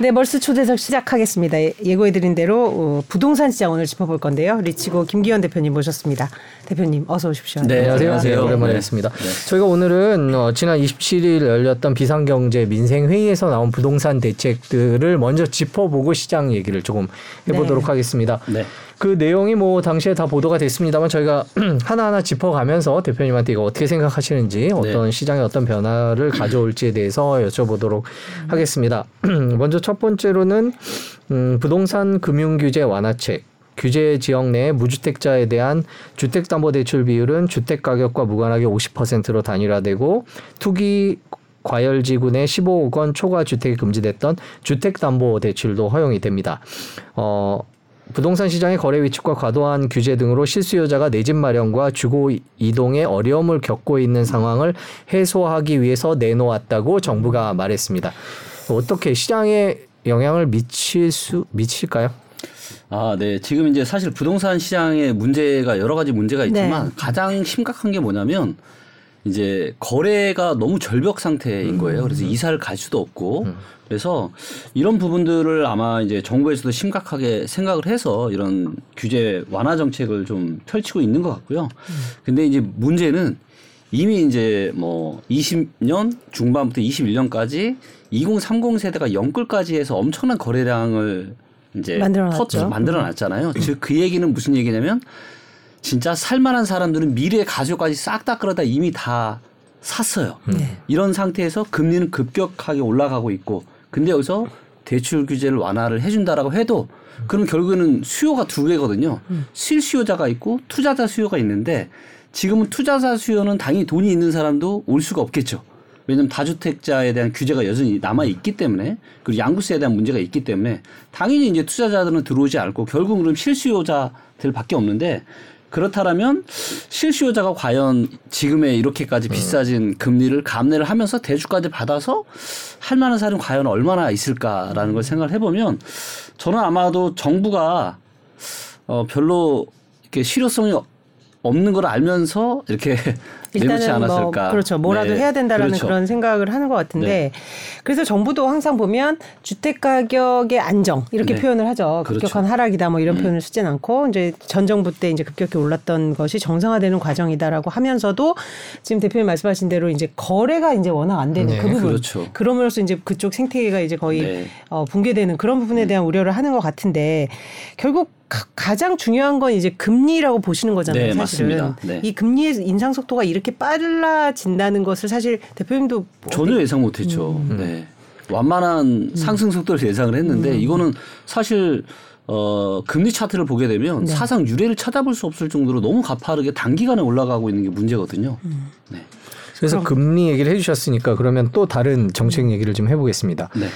네, 멀스 초대석 시작하겠습니다. 예, 예고해드린 대로 어, 부동산 시장 오늘 짚어볼 건데요. 리치고 김기현 대표님 모셨습니다. 대표님 어서 오십시오. 네, 안녕하세요. 안녕하세요. 오랜만에 네. 뵙습니다. 저희가 오늘은 어, 지난 27일 열렸던 비상경제 민생회의에서 나온 부동산 대책들을 먼저 짚어보고 시장 얘기를 조금 해보도록 네. 하겠습니다. 네. 그 내용이 뭐 당시에 다 보도가 됐습니다만 저희가 하나하나 짚어가면서 대표님한테 이거 어떻게 생각하시는지 어떤 시장에 어떤 변화를 가져올지에 대해서 여쭤보도록 하겠습니다. 먼저 첫 번째로는 음, 부동산 금융 규제 완화책 규제 지역 내 무주택자에 대한 주택담보대출 비율은 주택 가격과 무관하게 50%로 단일화되고 투기 과열 지구 내 15억 원 초과 주택이 금지됐던 주택담보대출도 허용이 됩니다. 어, 부동산 시장의 거래 위축과 과도한 규제 등으로 실수요자가 내 집 마련과 주거 이동에 어려움을 겪고 있는 상황을 해소하기 위해서 내놓았다고 정부가 말했습니다. 어떻게 시장에 영향을 미칠 수 미칠까요? 아, 네. 지금 이제 사실 부동산 시장에 문제가 여러 가지 문제가 있지만 네. 가장 심각한 게 뭐냐면 이제 거래가 너무 절벽 상태인 거예요. 그래서 이사를 갈 수도 없고 그래서 이런 부분들을 아마 이제 정부에서도 심각하게 생각을 해서 이런 규제 완화 정책을 좀 펼치고 있는 것 같고요. 근데 이제 문제는 이미 이제 뭐 20년 중반부터 21년까지 2030 세대가 영끌까지 해서 엄청난 거래량을 이제 만들어 놨죠. 퍼- 만들어 놨잖아요. 즉 그 얘기는 무슨 얘기냐면 진짜 살만한 사람들은 미래 가족까지 싹 다 끌어다 이미 다 샀어요. 네. 이런 상태에서 금리는 급격하게 올라가고 있고 근데 여기서 대출 규제를 완화를 해준다라고 해도 그럼 결국에는 수요가 두 개거든요. 실수요자가 있고 투자자 수요가 있는데 지금은 투자자 수요는 당연히 돈이 있는 사람도 올 수가 없겠죠. 왜냐하면 다주택자에 대한 규제가 여전히 남아 있기 때문에 그리고 양도세에 대한 문제가 있기 때문에 당연히 이제 투자자들은 들어오지 않고 결국은 그럼 실수요자들밖에 없는데 그렇다라면 실수요자가 과연 지금의 이렇게까지 비싸진 금리를 감내를 하면서 대주까지 받아서 할 만한 사람이 과연 얼마나 있을까라는 걸 생각을 해보면 저는 아마도 정부가 어 별로 이렇게 실효성이 없는 걸 알면서 이렇게 내놓지 뭐 않았을까. 그렇죠. 뭐라도 네. 해야 된다라는 그렇죠. 그런 생각을 하는 것 같은데 네. 그래서 정부도 항상 보면 주택 가격의 안정 이렇게 네. 표현을 하죠. 그렇죠. 급격한 하락이다 뭐 이런 음. 표현을 쓰진 않고 이제 전 정부 때 이제 급격히 올랐던 것이 정상화되는 과정이다라고 하면서도 지금 대표님 말씀하신 대로 이제 거래가 이제 워낙 안 되는 네, 그 부분 그렇죠. 그럼으로써 이제 그쪽 생태계가 이제 거의 네. 어, 붕괴되는 그런 부분에 대한 우려를 하는 것 같은데 결국 가, 가장 중요한 건 이제 금리라고 보시는 거잖아요. 네, 사실은 맞습니다. 네. 이 금리의 인상 속도가 이렇게 빨라진다는 것을 사실 대표님도 전혀 예상 못했죠. 음. 네. 완만한 상승 속도를 예상을 했는데 음. 이거는 사실 어 금리 차트를 보게 되면 네. 사상 유례를 찾아볼 수 없을 정도로 너무 가파르게 단기간에 올라가고 있는 게 문제거든요. 음. 네. 그래서 금리 얘기를 해주셨으니까 그러면 또 다른 정책 얘기를 좀 해보겠습니다. 네.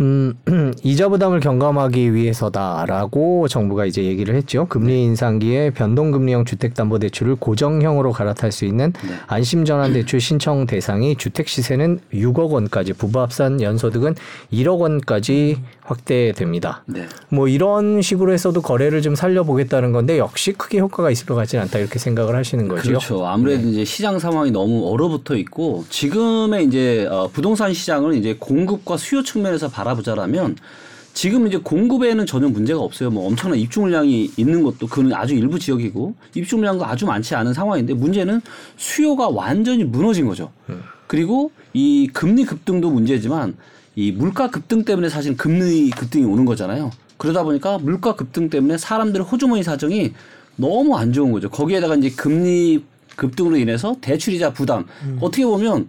음, 이자 부담을 경감하기 위해서다라고 정부가 이제 얘기를 했죠. 금리 인상기에 변동금리형 주택담보대출을 고정형으로 갈아탈 수 있는 네. 안심전환대출 신청 대상이 주택 시세는 6억 원까지, 부부합산 연소득은 1억 원까지 확대됩니다. 네. 뭐 이런 식으로 해서도 거래를 좀 살려보겠다는 건데 역시 크게 효과가 있을 것 같지는 않다 이렇게 생각을 하시는 거죠. 그렇죠. 아무래도 네. 이제 시장 상황이 너무 얼어붙어 있고 지금의 이제 어, 부동산 시장을 이제 공급과 수요 측면에서 바라보자라면 지금 이제 공급에는 전혀 문제가 없어요. 뭐 엄청난 입주 물량이 있는 것도 그는 아주 일부 지역이고 입주 물량도 아주 많지 않은 상황인데 문제는 수요가 완전히 무너진 거죠. 그리고 이 금리 급등도 문제지만 이 물가 급등 때문에 사실 금리 급등이 오는 거잖아요. 그러다 보니까 물가 급등 때문에 사람들의 호주머니 사정이 너무 안 좋은 거죠. 거기에다가 이제 금리 급등으로 인해서 대출이자 부담. 어떻게 보면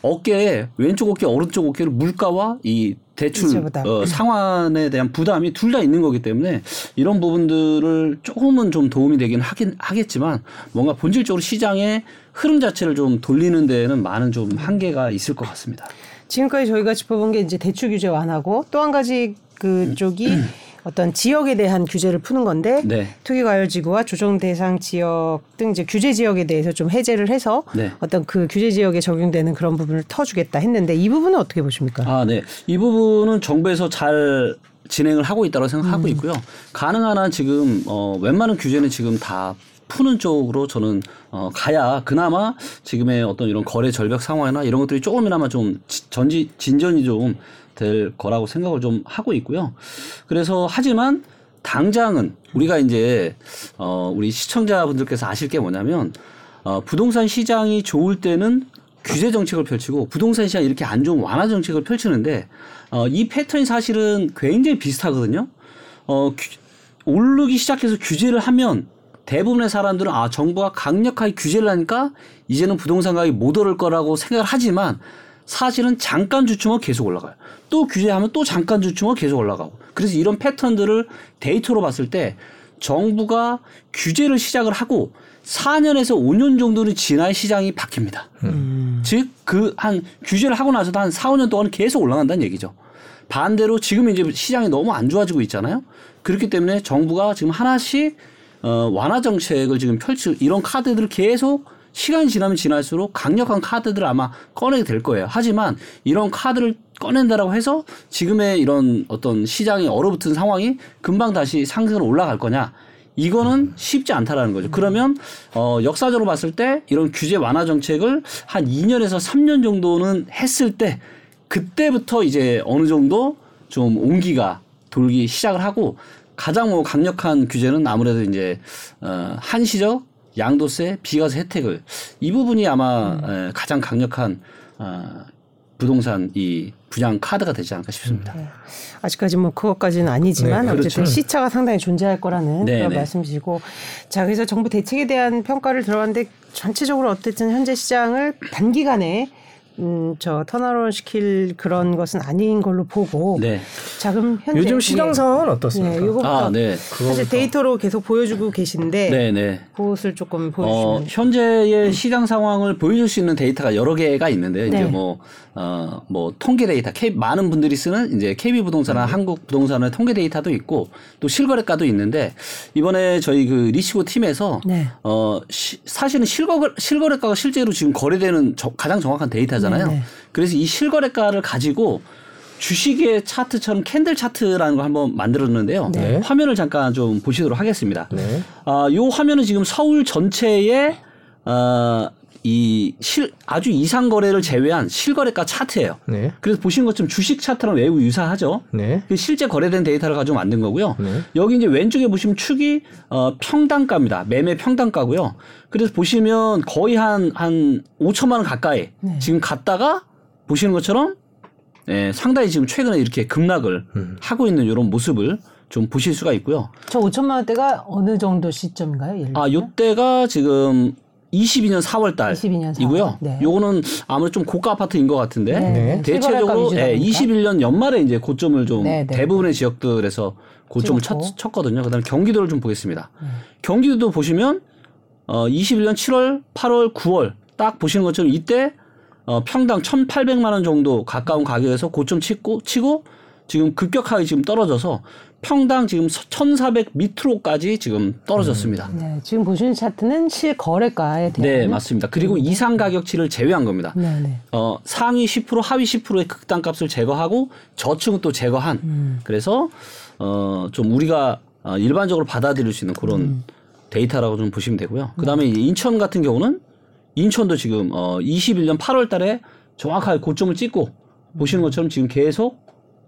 어깨에 왼쪽 어깨 오른쪽 어깨로 물가와 이 대출. 어, 상환에 대한 부담이 둘 다 있는 거기 때문에 이런 부분들을 조금은 좀 도움이 되긴 하긴 하겠지만 뭔가 본질적으로 시장의 흐름 자체를 좀 돌리는 데에는 많은 좀 한계가 있을 것 같습니다. 지금까지 저희가 짚어본 게 이제 대출 규제 완화고 또 한 가지 그쪽이 어떤 지역에 대한 규제를 푸는 건데 네. 투기 과열 지구와 조정 대상 지역 등 이제 규제 지역에 대해서 좀 해제를 해서 네. 어떤 그 규제 지역에 적용되는 그런 부분을 터주겠다 했는데 이 부분은 어떻게 보십니까? 아, 네. 이 부분은 정부에서 잘 진행을 하고 있다고 생각하고 있고요. 가능한 한 지금 어 웬만한 규제는 지금 다 푸는 쪽으로 저는 어 가야 그나마 지금의 어떤 이런 거래 절벽 상황이나 이런 것들이 조금이나마 좀 지- 전지 진전이 좀 될 거라고 생각을 좀 하고 있고요. 그래서 하지만 당장은 우리가 이제 어 우리 시청자분들께서 아실 게 뭐냐면 어 부동산 시장이 좋을 때는 규제 정책을 펼치고 부동산 시장이 이렇게 안 좋은 완화 정책을 펼치는데 어 이 패턴이 사실은 굉장히 비슷하거든요. 어 규- 오르기 시작해서 규제를 하면 대부분의 사람들은 아 정부가 강력하게 규제를 하니까 이제는 부동산 가격이 못 오를 거라고 생각을 하지만 사실은 잠깐 주춤하고 계속 올라가요. 또 규제하면 또 잠깐 주춤하고 계속 올라가고. 그래서 이런 패턴들을 데이터로 봤을 때 정부가 규제를 시작을 하고 4년에서 5년 정도는 지나야 시장이 바뀝니다. 즉그 한 규제를 하고 나서도 한 4, 5년 동안 계속 올라간다는 얘기죠. 반대로 지금 이제 시장이 너무 안 좋아지고 있잖아요. 그렇기 때문에 정부가 지금 하나씩 어, 완화 정책을 지금 펼치 이런 카드들을 계속 시간이 지나면 지날수록 강력한 카드들을 아마 꺼내게 될 거예요. 하지만 이런 카드를 꺼낸다라고 해서 지금의 이런 어떤 시장이 얼어붙은 상황이 금방 다시 상승으로 올라갈 거냐? 이거는 쉽지 않다라는 거죠. 그러면 어 역사적으로 봤을 때 이런 규제 완화 정책을 한 2년에서 3년 정도는 했을 때 그때부터 이제 어느 정도 좀 온기가 돌기 시작을 하고 가장 뭐 강력한 규제는 아무래도 이제 어 한시적 양도세, 비과세 혜택을 이 부분이 아마 에, 가장 강력한 어 부동산 이 분양 카드가 되지 않을까 싶습니다. 아직까지 뭐 그것까지는 아니지만 네, 어쨌든 그렇죠. 시차가 상당히 존재할 거라는 네, 그런 네. 말씀이시고 자 그래서 정부 대책에 대한 평가를 들어봤는데 전체적으로 어쨌든 현재 시장을 단기간에 음, 저 턴어런 시킬 그런 것은 아닌 걸로 보고 네. 자 그럼 현재 요즘 시장 예. 상황은 어떻습니까? 네, 요거부터 아, 네. 사실 데이터로 계속 보여주고 계신데 네, 네. 그것을 조금 어, 보여주시면 현재의 시장 상황을 보여줄 수 있는 데이터가 여러 개가 있는데요. 이제 네. 뭐, 어, 뭐, 통계 데이터, K, 많은 분들이 쓰는 이제 KB 부동산이나 한국 부동산의 통계 데이터도 있고 또 실거래가도 있는데 이번에 저희 그 리치고 팀에서 네. 어, 시, 사실은 실거래, 실거래가가 실제로 지금 거래되는 저- 가장 정확한 데이터 잖아요. 네, 네. 그래서 이 실거래가를 가지고 주식의 차트처럼 candle chart라는 걸 한번 만들었는데요. 네. 화면을 잠깐 좀 보시도록 하겠습니다. 네. 아, 요 화면은 지금 서울 전체의 어, 이 실, 아주 이상 거래를 제외한 실거래가 차트예요. 네. 그래서 보시는 것처럼 주식 차트랑 매우 유사하죠. 네. 그 실제 거래된 데이터를 가지고 만든 거고요. 네. 여기 이제 왼쪽에 보시면 축이 어, 평당가입니다. 매매 평당가고요. 그래서 보시면 거의 한, 한 5천만 원 가까이 네. 지금 갔다가 보시는 것처럼 예, 상당히 지금 최근에 이렇게 급락을 음. 하고 있는 이런 모습을 좀 보실 수가 있고요. 저 5천만 원대가 어느 정도 시점인가요? 예를 아? 요때가 지금 22년 4월 22년 4월. 달이고요. 네. 요거는 아무래도 좀 고가 아파트인 것 같은데 네. 대체적으로 실거래가 예, 위주다 21년 연말에 이제 고점을 좀 네, 네. 대부분의 지역들에서 고점을 쳤. 쳤거든요. 그다음에 경기도를 좀 보겠습니다. 네. 경기도도 보시면 어 21년 7월, 8월, 9월 딱 보시는 것처럼 이때 어 평당 1,800만 원 정도 가까운 가격에서 고점 치고 치고 지금 급격하게 지금 떨어져서 평당 지금 1,400 밑으로까지 지금 떨어졌습니다. 네, 지금 보시는 차트는 실거래가에 대한 네, 맞습니다. 그리고 이상 가격치를 제외한 겁니다. 네, 네. 어, 상위 10% 하위 10%의 극단값을 제거하고 저층은 또 제거한 음. 그래서 어, 좀 우리가 어, 일반적으로 받아들일 수 있는 그런 음. 데이터라고 좀 보시면 되고요. 그다음에 네. 이 인천 같은 경우는 인천도 지금 어, 21년 8월 달에 정확하게 고점을 찍고 보시는 것처럼 지금 계속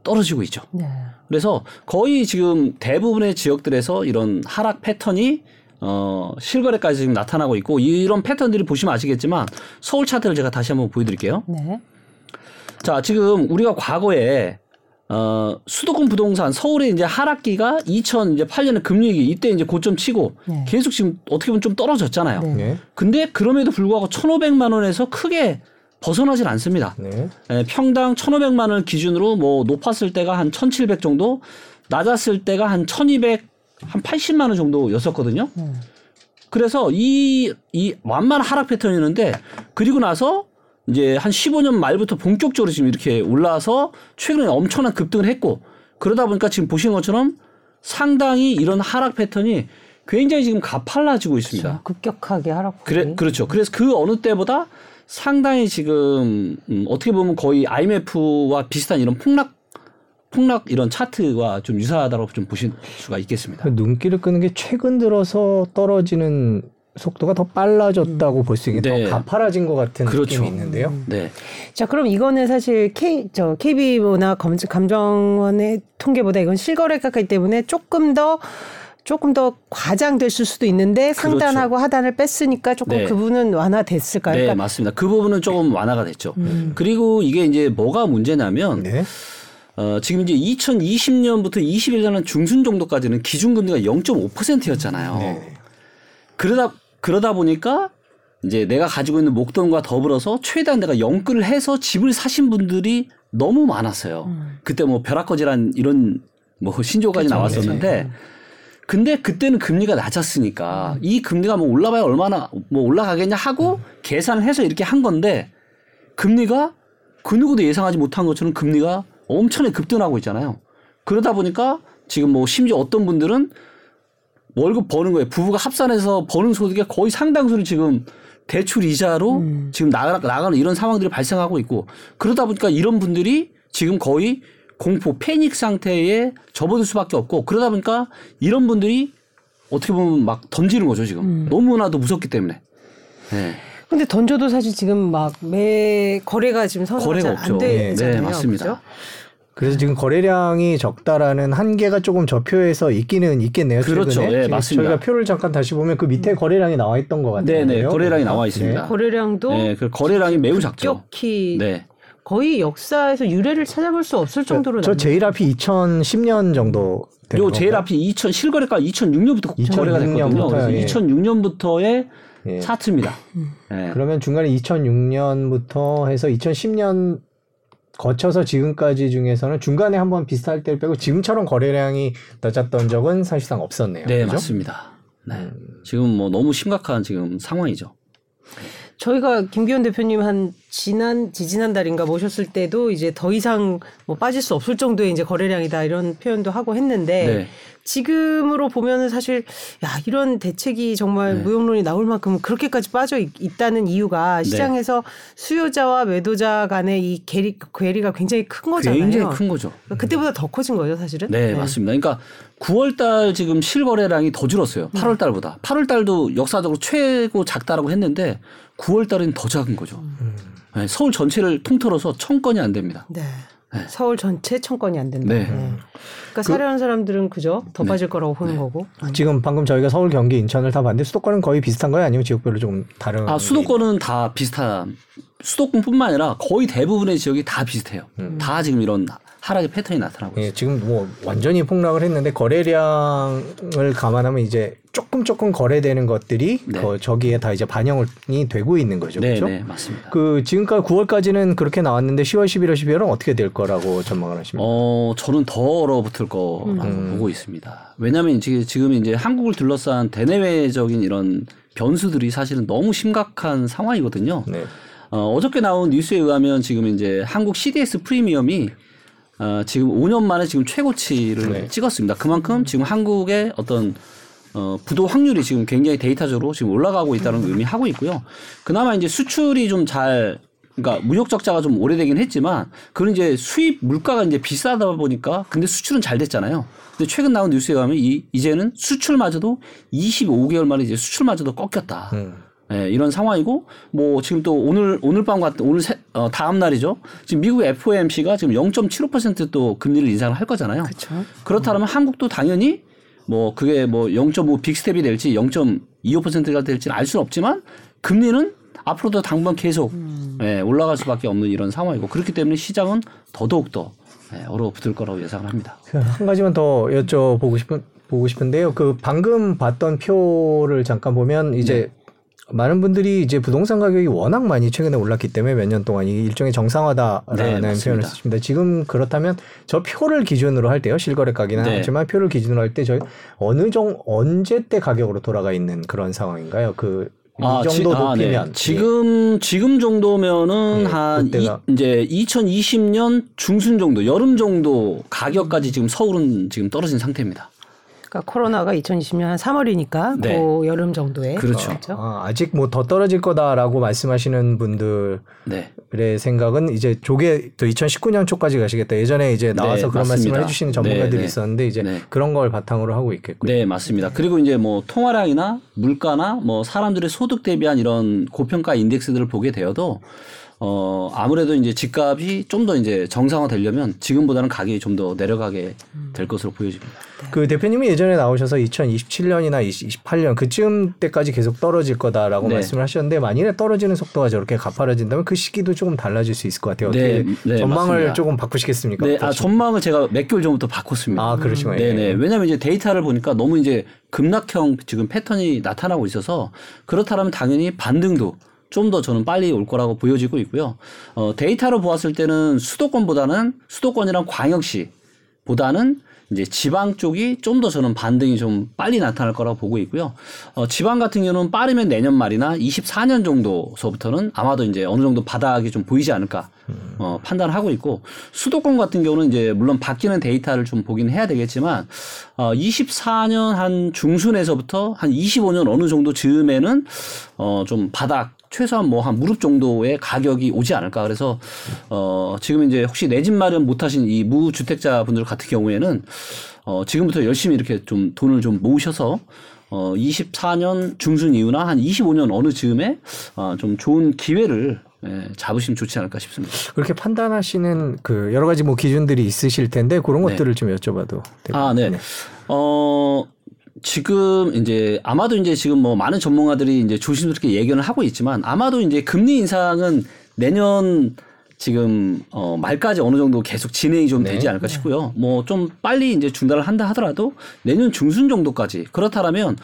떨어지고 있죠. 네. 그래서 거의 지금 대부분의 지역들에서 이런 하락 패턴이 어, 실거래까지 지금 나타나고 있고 이런 패턴들이 보시면 아시겠지만 서울 차트를 제가 다시 한번 보여드릴게요. 네. 자, 지금 우리가 과거에 어, 수도권 부동산 서울의 이제 하락기가 2008년에 금리기 이때 이제 고점 치고 네. 계속 지금 어떻게 보면 좀 떨어졌잖아요. 네. 네. 근데 그럼에도 불구하고 1,500만 원에서 크게 벗어나질 않습니다. 네. 예, 평당 1,500만 원을 기준으로 뭐 높았을 때가 한 1,700 정도, 낮았을 때가 한 1,200, 한 80만 원 정도였었거든요. 네. 그래서 이, 이 완만 하락 패턴이었는데 그리고 나서 이제 한 15년 말부터 본격적으로 지금 이렇게 올라와서 최근에 엄청난 급등을 했고 그러다 보니까 지금 보시는 것처럼 상당히 이런 하락 패턴이 굉장히 지금 가팔라지고 있습니다. 급격하게 하락. 그래, 그렇죠. 그래서 그 어느 때보다 상당히 지금 음, 어떻게 보면 거의 IMF와 비슷한 이런 폭락 폭락 이런 차트와 좀 유사하다고 좀 보실 수가 있겠습니다. 그 눈길을 끄는 게 최근 들어서 떨어지는 속도가 더 빨라졌다고 볼수 있게 네. 더 가파라진 것 같은 그렇죠. 느낌이 있는데요. 네. 자, 그럼 이거는 사실 K 저 KB나 감정원의 통계보다 이건 실거래가기 가 때문에 조금 더 조금 더 과장됐을 수도 있는데 상단하고 하단을 뺐으니까 조금 네. 그 부분은 완화됐을까요? 네, 그러니까 맞습니다. 그 부분은 조금 완화가 됐죠. 그리고 이게 이제 뭐가 문제냐면 네. 어, 지금 이제 2020년부터 21년 중순 정도까지는 기준금리가 0.5%였잖아요. 네. 그러다 그러다 보니까 이제 내가 가지고 있는 목돈과 더불어서 최대한 내가 영끌을 해서 집을 사신 분들이 너무 많았어요. 그때 뭐 벼락거지란 이런 뭐 신조까지 나왔었는데 근데 그때는 금리가 낮았으니까 이 금리가 뭐 올라봐야 얼마나 뭐 올라가겠냐 하고 계산을 해서 이렇게 한 건데 금리가 그 누구도 예상하지 못한 것처럼 금리가 엄청나게 급등하고 있잖아요. 그러다 보니까 지금 뭐 심지어 어떤 분들은 월급 버는 거예요. 부부가 합산해서 버는 소득의 거의 상당수를 지금 대출 이자로 지금 나가, 나가는 이런 상황들이 발생하고 있고 그러다 보니까 이런 분들이 지금 거의 공포 패닉 상태에 접어들 수밖에 없고 그러다 보니까 이런 분들이 어떻게 보면 막 던지는 거죠 지금 너무나도 무섭기 때문에 네. 근데 던져도 사실 지금 막 매 거래가 지금 서서 거래가 잘안 없죠. 되잖아요. 네, 맞습니다. 그죠? 그래서 지금 거래량이 적다라는 한계가 조금 저 표에서 있기는 있겠네요. 그렇죠. 최근에. 네, 맞습니다. 저희가 표를 잠깐 다시 보면 그 밑에 거래량이 나와 있던 것 같아요. 네네 거래량이 나와 있습니다. 거래량도 네, 그 거래량이 매우 작죠. 급격히 네. 거의 역사에서 유례를 찾아볼 수 없을 정도로 저 낮네. 제일 앞이 2010년 정도 되는 요 제일? 앞이 2000 실거래가 2006년부터 2006 거래가 됐거든요. 년부터요, 그래서 예. 2006년부터의 예. 차트입니다. 예. 그러면 중간에 2006년부터 해서 2010년 거쳐서 지금까지 중에서는 중간에 한번 비슷할 때를 빼고 지금처럼 거래량이 낮았던 적은 사실상 없었네요. 네, 그죠? 맞습니다. 네. 지금 뭐 너무 심각한 지금 상황이죠. 저희가 김기현 대표님 한 지난 지지난 달인가 모셨을 때도 이제 더 이상 뭐 빠질 수 없을 정도의 이제 거래량이다 이런 표현도 하고 했는데 네. 지금으로 보면은 사실 야 이런 대책이 정말 네. 무용론이 나올 만큼 그렇게까지 빠져 있, 있다는 이유가 시장에서 수요자와 매도자 간의 이 괴리, 괴리가 굉장히 큰 거잖아요. 굉장히 큰 거죠. 그러니까 그때보다 더 커진 거죠, 사실은. 네, 맞습니다. 그러니까 9월 달 지금 실거래량이 더 줄었어요. 8월 달보다. 8월 달도 역사적으로 최고 작다라고 했는데 9월 달은 더 작은 거죠. 네, 서울 전체를 통틀어서 천 건이 안 됩니다. 네. 서울 전체 천 건이 안 된다. 네. 그러니까 사려는 사람들은 그죠 더 빠질 거라고 보는 거고. 지금 방금 저희가 서울, 경기, 인천을 다 봤는데 수도권은 거의 비슷한 거예요? 아니면 지역별로 좀 다른? 아, 수도권은 다 비슷한 수도권뿐만 아니라 거의 대부분의 지역이 다 비슷해요. 다 지금 이런 하락의 패턴이 나타나고 있어요. 예, 지금 뭐 완전히 폭락을 했는데 거래량을 감안하면 이제 조금 조금 거래되는 것들이 네. 거- 저기에 다 이제 반영이 되고 있는 거죠. 네, 그렇죠? 네, 맞습니다. 그 지금까지 9월까지는 그렇게 나왔는데 10월, 11월, 12월은 어떻게 될 거라고 전망을 하십니까? 어, 저는 더 얼어붙을 거라고 보고 있습니다. 왜냐하면 지금, 지금 이제 한국을 둘러싼 대내외적인 이런 변수들이 사실은 너무 심각한 상황이거든요. 네. 어, 어저께 나온 뉴스에 의하면 지금 이제 한국 CDS 프리미엄이 어, 지금 5년 만에 지금 최고치를 네. 찍었습니다. 그만큼 지금 한국의 어떤 어, 부도 확률이 지금 굉장히 데이터적으로 지금 올라가고 있다는 걸 의미하고 있고요. 그나마 이제 수출이 좀 잘 그러니까 무역 적자가 좀 오래되긴 했지만 그런 이제 수입 물가가 이제 비싸다 보니까 근데 수출은 잘 됐잖아요. 근데 최근 나온 뉴스에 의하면 이, 이제는 수출마저도 25개월 만에 이제 수출마저도 꺾였다. 음. 예, 이런 상황이고 뭐 지금 또 오늘 오늘 밤 같은 오늘 세, 어, 다음 날이죠. 지금 미국 FOMC가 지금 0.75%또 금리를 인상을 할 거잖아요. 그렇죠. 그렇다면 한국도 당연히 뭐 그게 뭐 0.5 빅스텝이 될지 0.25%가 될지는 알 수는 없지만 금리는 앞으로도 당분 계속 예, 올라갈 수밖에 없는 이런 상황이고 그렇기 때문에 시장은 더더욱 더 예, 얼어붙을 거라고 예상을 합니다. 그한 가지만 더 여쭤보고 싶은 보고 싶은데요. 그 방금 봤던 표를 잠깐 보면 이제 많은 분들이 이제 부동산 가격이 워낙 많이 최근에 올랐기 때문에 몇 년 동안 이 일종의 네, 정상화다라는 맞습니다. 표현을 쓰십니다. 지금 그렇다면 저 표를 기준으로 할 때요. 실거래 가격이나 네. 하지만 표를 기준으로 할 때 저희 어느 정 언제 때 가격으로 돌아가 있는 그런 상황인가요? 그이 지- 정도 아, 네. 높이면 예. 지금 지금 정도면은 네, 한. 이, 이제 2020년 중순 정도 여름 정도 가격까지 지금 서울은 지금 떨어진 상태입니다. 그러니까 코로나가 2020년 한 3월이니까 네. 그 여름 정도에 그렇죠. 아, 아직 뭐 더 떨어질 거다라고 말씀하시는 분들 네. 의 생각은 이제 조개 또 2019년 초까지 가시겠다. 예전에 이제 나와서 네, 그런 맞습니다. 말씀을 해주시는 전문가들이 네, 네. 있었는데 이제 네. 그런 걸 바탕으로 하고 있겠고요. 네, 맞습니다. 그리고 이제 뭐 통화량이나 물가나 뭐 사람들의 소득 대비한 이런 고평가 인덱스들을 보게 되어도 어 아무래도 이제 집값이 좀 더 이제 정상화 되려면 지금보다는 가격이 좀 더 내려가게 될 것으로 보여집니다. 그 대표님이 예전에 나오셔서 2027년이나 28년 그쯤 때까지 계속 떨어질 거다라고 네. 말씀을 하셨는데 만일에 떨어지는 속도가 저렇게 가파라진다면 그 시기도 조금 달라질 수 있을 것 같아요. 네, 네, 전망을 맞습니다. 조금 바꾸시겠습니까? 네, 아? 전망을 제가 몇 개월 전부터 바꿨습니다. 아, 그러시군요. 네네. 예. 왜냐하면 이제 데이터를 보니까 너무 이제 급락형 지금 패턴이 나타나고 있어서 그렇다면 당연히 반등도 좀 더 저는 빨리 올 거라고 보여지고 있고요. 어, 데이터로 보았을 때는 수도권보다는 수도권이랑 광역시 보다는 이제 지방 쪽이 좀 더 저는 반등이 좀 빨리 나타날 거라고 보고 있고요. 어, 지방 같은 경우는 빠르면 내년 말이나 24년 정도서부터는 아마도 이제 어느 정도 바닥이 좀 보이지 않을까 어, 판단하고 있고 수도권 같은 경우는 이제 물론 바뀌는 데이터를 좀 보긴 해야 되겠지만 어, 24년 한 중순에서부터 한 25년 어느 정도 즈음에는 어, 좀 바닥 최소한 뭐 한 무릎 정도의 가격이 오지 않을까. 그래서 어 지금 이제 혹시 내 집 마련 못 하신 이 무주택자 분들 같은 경우에는 어 지금부터 열심히 이렇게 좀 돈을 좀 모으셔서 어 24년 중순 이후나 한 25년 어느 즈음에 어좀 좋은 기회를 예, 잡으시면 좋지 않을까 싶습니다. 그렇게 판단하시는 그 여러 가지 뭐 기준들이 있으실 텐데 그런 네. 것들을 좀 여쭤봐도 될까요? 아, 네. 어, 지금 이제 아마도 이제 지금 뭐 많은 전문가들이 이제 조심스럽게 예견을 하고 있지만 아마도 이제 금리 인상은 내년 지금 어 말까지 어느 정도 계속 진행이 좀 네. 되지 않을까 싶고요. 뭐 좀 빨리 이제 중단을 한다 하더라도 내년 중순 정도까지 그렇다면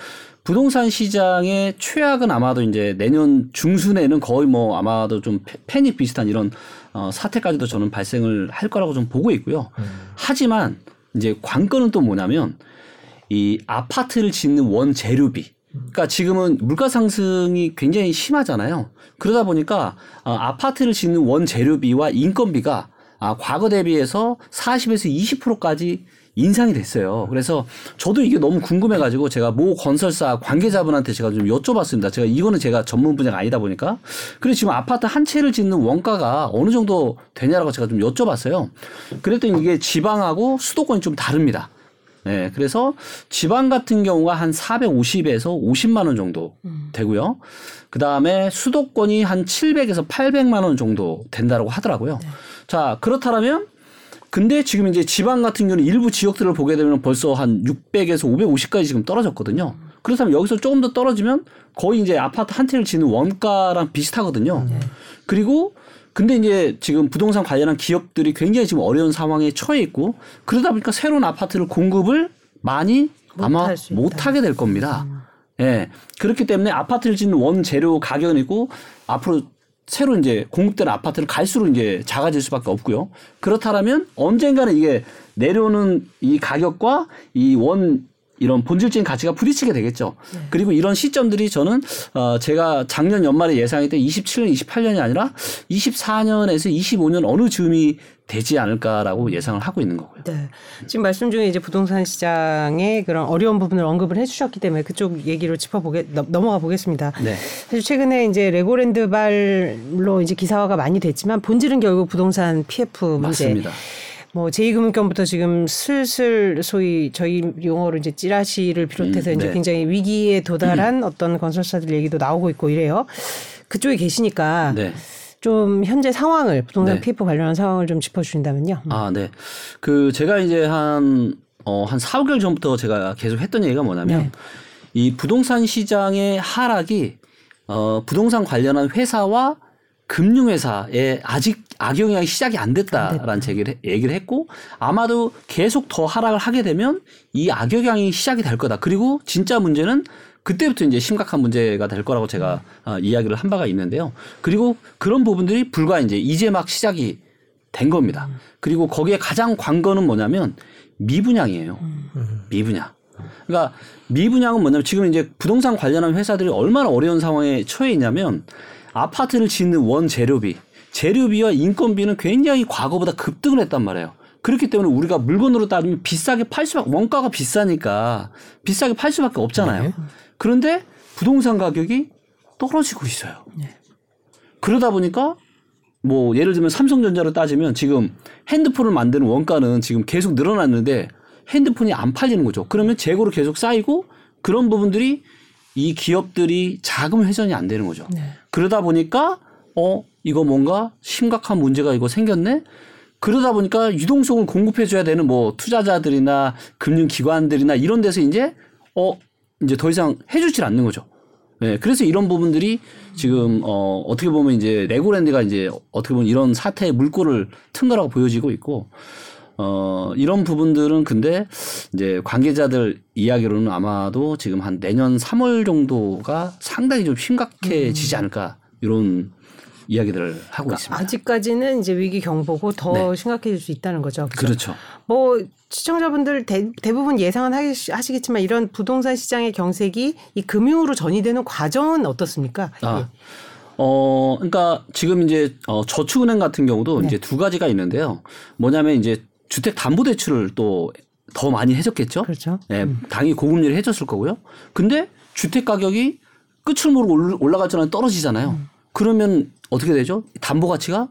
부동산 시장의 최악은 아마도 이제 내년 중순에는 거의 뭐 아마도 좀 패- 패닉 비슷한 이런 어 사태까지도 저는 발생을 할 거라고 좀 보고 있고요. 하지만 이제 관건은 또 뭐냐면 이 아파트를 짓는 원 재료비. 그러니까 지금은 물가 상승이 굉장히 심하잖아요. 그러다 보니까 어, 아파트를 짓는 원 재료비와 인건비가 아, 과거 대비해서 40에서 20%까지 인상이 됐어요. 그래서 저도 이게 너무 궁금해가지고 제가 모 건설사 관계자분한테 제가 좀 여쭤봤습니다. 제가 이거는 제가 전문 분야가 아니다 보니까. 그래서 지금 아파트 한 채를 짓는 원가가 어느 정도 되냐라고 제가 좀 여쭤봤어요. 그랬더니 이게 지방하고 수도권이 좀 다릅니다. 네, 그래서 지방 같은 경우가 한 450에서 50만 원 정도 되고요. 그 다음에 수도권이 한 700에서 800만 원 정도 된다라고 하더라고요. 자, 그렇다면 근데 지금 이제 지방 같은 경우는 일부 지역들을 보게 되면 벌써 한 600에서 550까지 지금 떨어졌거든요. 그렇다면 여기서 조금 더 떨어지면 거의 이제 아파트 한 채를 짓는 원가랑 비슷하거든요. 그리고 근데 이제 지금 부동산 관련한 기업들이 굉장히 지금 어려운 상황에 처해 있고 그러다 보니까 새로운 아파트를 공급을 많이 아마 수 있다. 못하게 될 겁니다. 예. 그렇기 때문에 아파트를 짓는 원재료 가격은 있고 앞으로 새로 이제 공급되는 아파트를 갈수록 이제 작아질 수밖에 없고요. 그렇다면 언젠가는 이게 내려오는 이 가격과 이 원 이런 본질적인 가치가 부딪히게 되겠죠. 그리고 이런 시점들이 저는 어 제가 작년 연말에 예상했던 27년, 28년이 아니라 24년에서 25년 어느 즈음이 되지 않을까라고 예상을 하고 있는 거고요. 네. 지금 말씀 중에 이제 부동산 시장의 그런 어려운 부분을 언급을 해주셨기 때문에 그쪽 얘기로 짚어보게 넘- 넘어가 보겠습니다. 네. 사실 최근에 이제 레고랜드 발로 이제 기사화가 많이 됐지만 본질은 결국 부동산 PF 문제. 맞습니다. 뭐 제2금융권부터 지금 슬슬 소위 저희 용어로 이제 찌라시를 비롯해서 음, 이제 네. 굉장히 위기에 도달한 어떤 건설사들 얘기도 나오고 있고 이래요. 그쪽에 계시니까 네. 좀 현재 상황을 부동산 네. PF 관련한 상황을 좀 짚어주신다면요. 아, 네. 그 제가 이제 한 어, 한 4, 5개월 전부터 제가 계속 했던 얘기가 뭐냐면 네. 이 부동산 시장의 하락이 어, 부동산 관련한 회사와 금융회사에 아직 악영향이 시작이 안 됐다라는 제기를, 얘기를 했고 아마도 계속 더 하락을 하게 되면 이 악영향이 시작이 될 거다. 그리고 진짜 문제는 그때부터 이제 심각한 문제가 될 거라고 제가 어, 이야기를 한 바가 있는데요. 그리고 그런 부분들이 불과 이제 이제 막 시작이 된 겁니다. 그리고 거기에 가장 관건은 뭐냐면 미분양이에요. 미분양. 그러니까 미분양은 뭐냐면 지금 이제 부동산 관련한 회사들이 얼마나 어려운 상황에 처해 있냐면 아파트를 짓는 원 재료비, 재료비와 인건비는 굉장히 과거보다 급등을 했단 말이에요. 그렇기 때문에 우리가 물건으로 따지면 비싸게 팔 수밖에 원가가 비싸니까 비싸게 팔 수밖에 없잖아요. 네. 그런데 부동산 가격이 떨어지고 있어요. 그러다 보니까 뭐 예를 들면 삼성전자로 따지면 지금 핸드폰을 만드는 원가는 지금 계속 늘어났는데 핸드폰이 안 팔리는 거죠. 그러면 재고로 계속 쌓이고 그런 부분들이 이 기업들이 자금 회전이 안 되는 거죠. 네. 그러다 보니까 어 이거 뭔가 심각한 문제가 이거 생겼네. 그러다 보니까 유동성을 공급해 줘야 되는 뭐 투자자들이나 금융기관들이나 이런 데서 이제 어 이제 더 이상 해주질 않는 거죠. 네, 그래서 이런 부분들이 지금 어 어떻게 보면 이제 레고랜드가 이제 어떻게 보면 이런 사태의 물꼬를 튼 거라고 보여지고 있고 어 이런 부분들은 근데 이제 관계자들 이야기로는 아마도 지금 한 내년 3월 정도가 상당히 좀 심각해지지 않을까 이런 이야기들을 하고 있습니다. 아직까지는 이제 위기 경보고 더 네. 심각해질 수 있다는 거죠. 그죠? 그렇죠. 뭐 시청자분들 대, 대부분 예상은 하시- 하시겠지만 이런 부동산 시장의 경색이 이 금융으로 전이되는 과정은 어떻습니까? 아, 어, 그러니까 지금 이제 어, 저축은행 같은 경우도 네. 이제 두 가지가 있는데요. 뭐냐면 이제 주택 담보 대출을 또 더 많이 해줬겠죠. 그렇죠. 예, 당연히 고금리를 해줬을 거고요. 근데 주택 가격이 끝을 모르고 올- 올라가잖아요. 떨어지잖아요. 음. 그러면 어떻게 되죠? 담보 가치가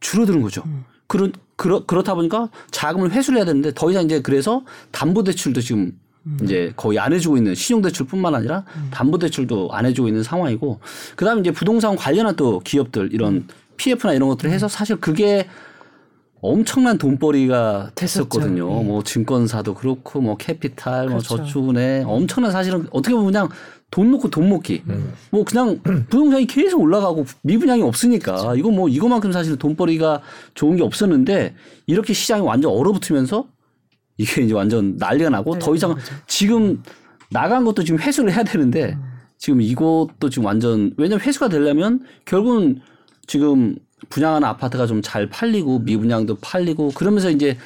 줄어드는 거죠. 음. 그렇, 그렇, 그렇다 보니까 자금을 회수를 해야 되는데 더 이상 이제 그래서 담보 대출도 지금 음. 이제 거의 안 해주고 있는 신용대출뿐만 아니라 담보대출도 안 해주고 있는 상황이고 그다음에 이제 부동산 관련한 또 기업들 이런 음. PF나 이런 것들을 해서 사실 그게 엄청난 돈벌이가 됐었거든요. 예. 뭐 증권사도 그렇고 뭐 캐피탈, 그렇죠. 뭐 저축은행 엄청난 사실은 어떻게 보면 그냥 돈 놓고 돈 먹기. 음. 뭐 그냥 부동산이 계속 올라가고 미분양이 없으니까 이거 뭐 이거만큼 사실 돈벌이가 좋은 게 없었는데 이렇게 시장이 완전 얼어붙으면서 이게 이제 완전 난리가 나고 더 이상 지금 나간 것도 지금 회수를 해야 되는데 지금 이것도 지금 완전 왜냐면 회수가 되려면 결국은 지금 분양하는 아파트가 좀 잘 팔리고 미분양도 팔리고 그러면서 이제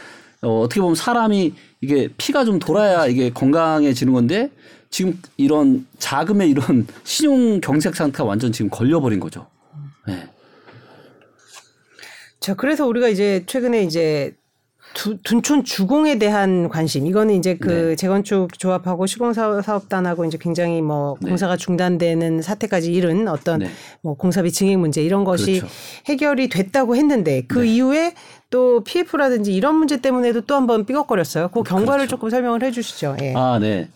어, 어떻게 보면 사람이 이게 피가 좀 돌아야 이게 건강해지는 건데 지금 이런 자금의 이런 신용 경색 상태가 완전 지금 걸려버린 거죠. 네. 자, 그래서 우리가 이제 최근에 이제 두, 둔촌 주공에 대한 관심 이거는 이제 그 네. 재건축 조합하고 시공 사업단하고 이제 굉장히 뭐 네. 공사가 중단되는 사태까지 이른 어떤 네. 뭐 공사비 증액 문제 이런 것이 그렇죠. 해결이 됐다고 했는데 그 네. 이후에 또 PF라든지 이런 문제 때문에도 또 한번 삐걱거렸어요. 그 경과를 그렇죠. 조금 설명을 해주시죠. 예. 아, 네.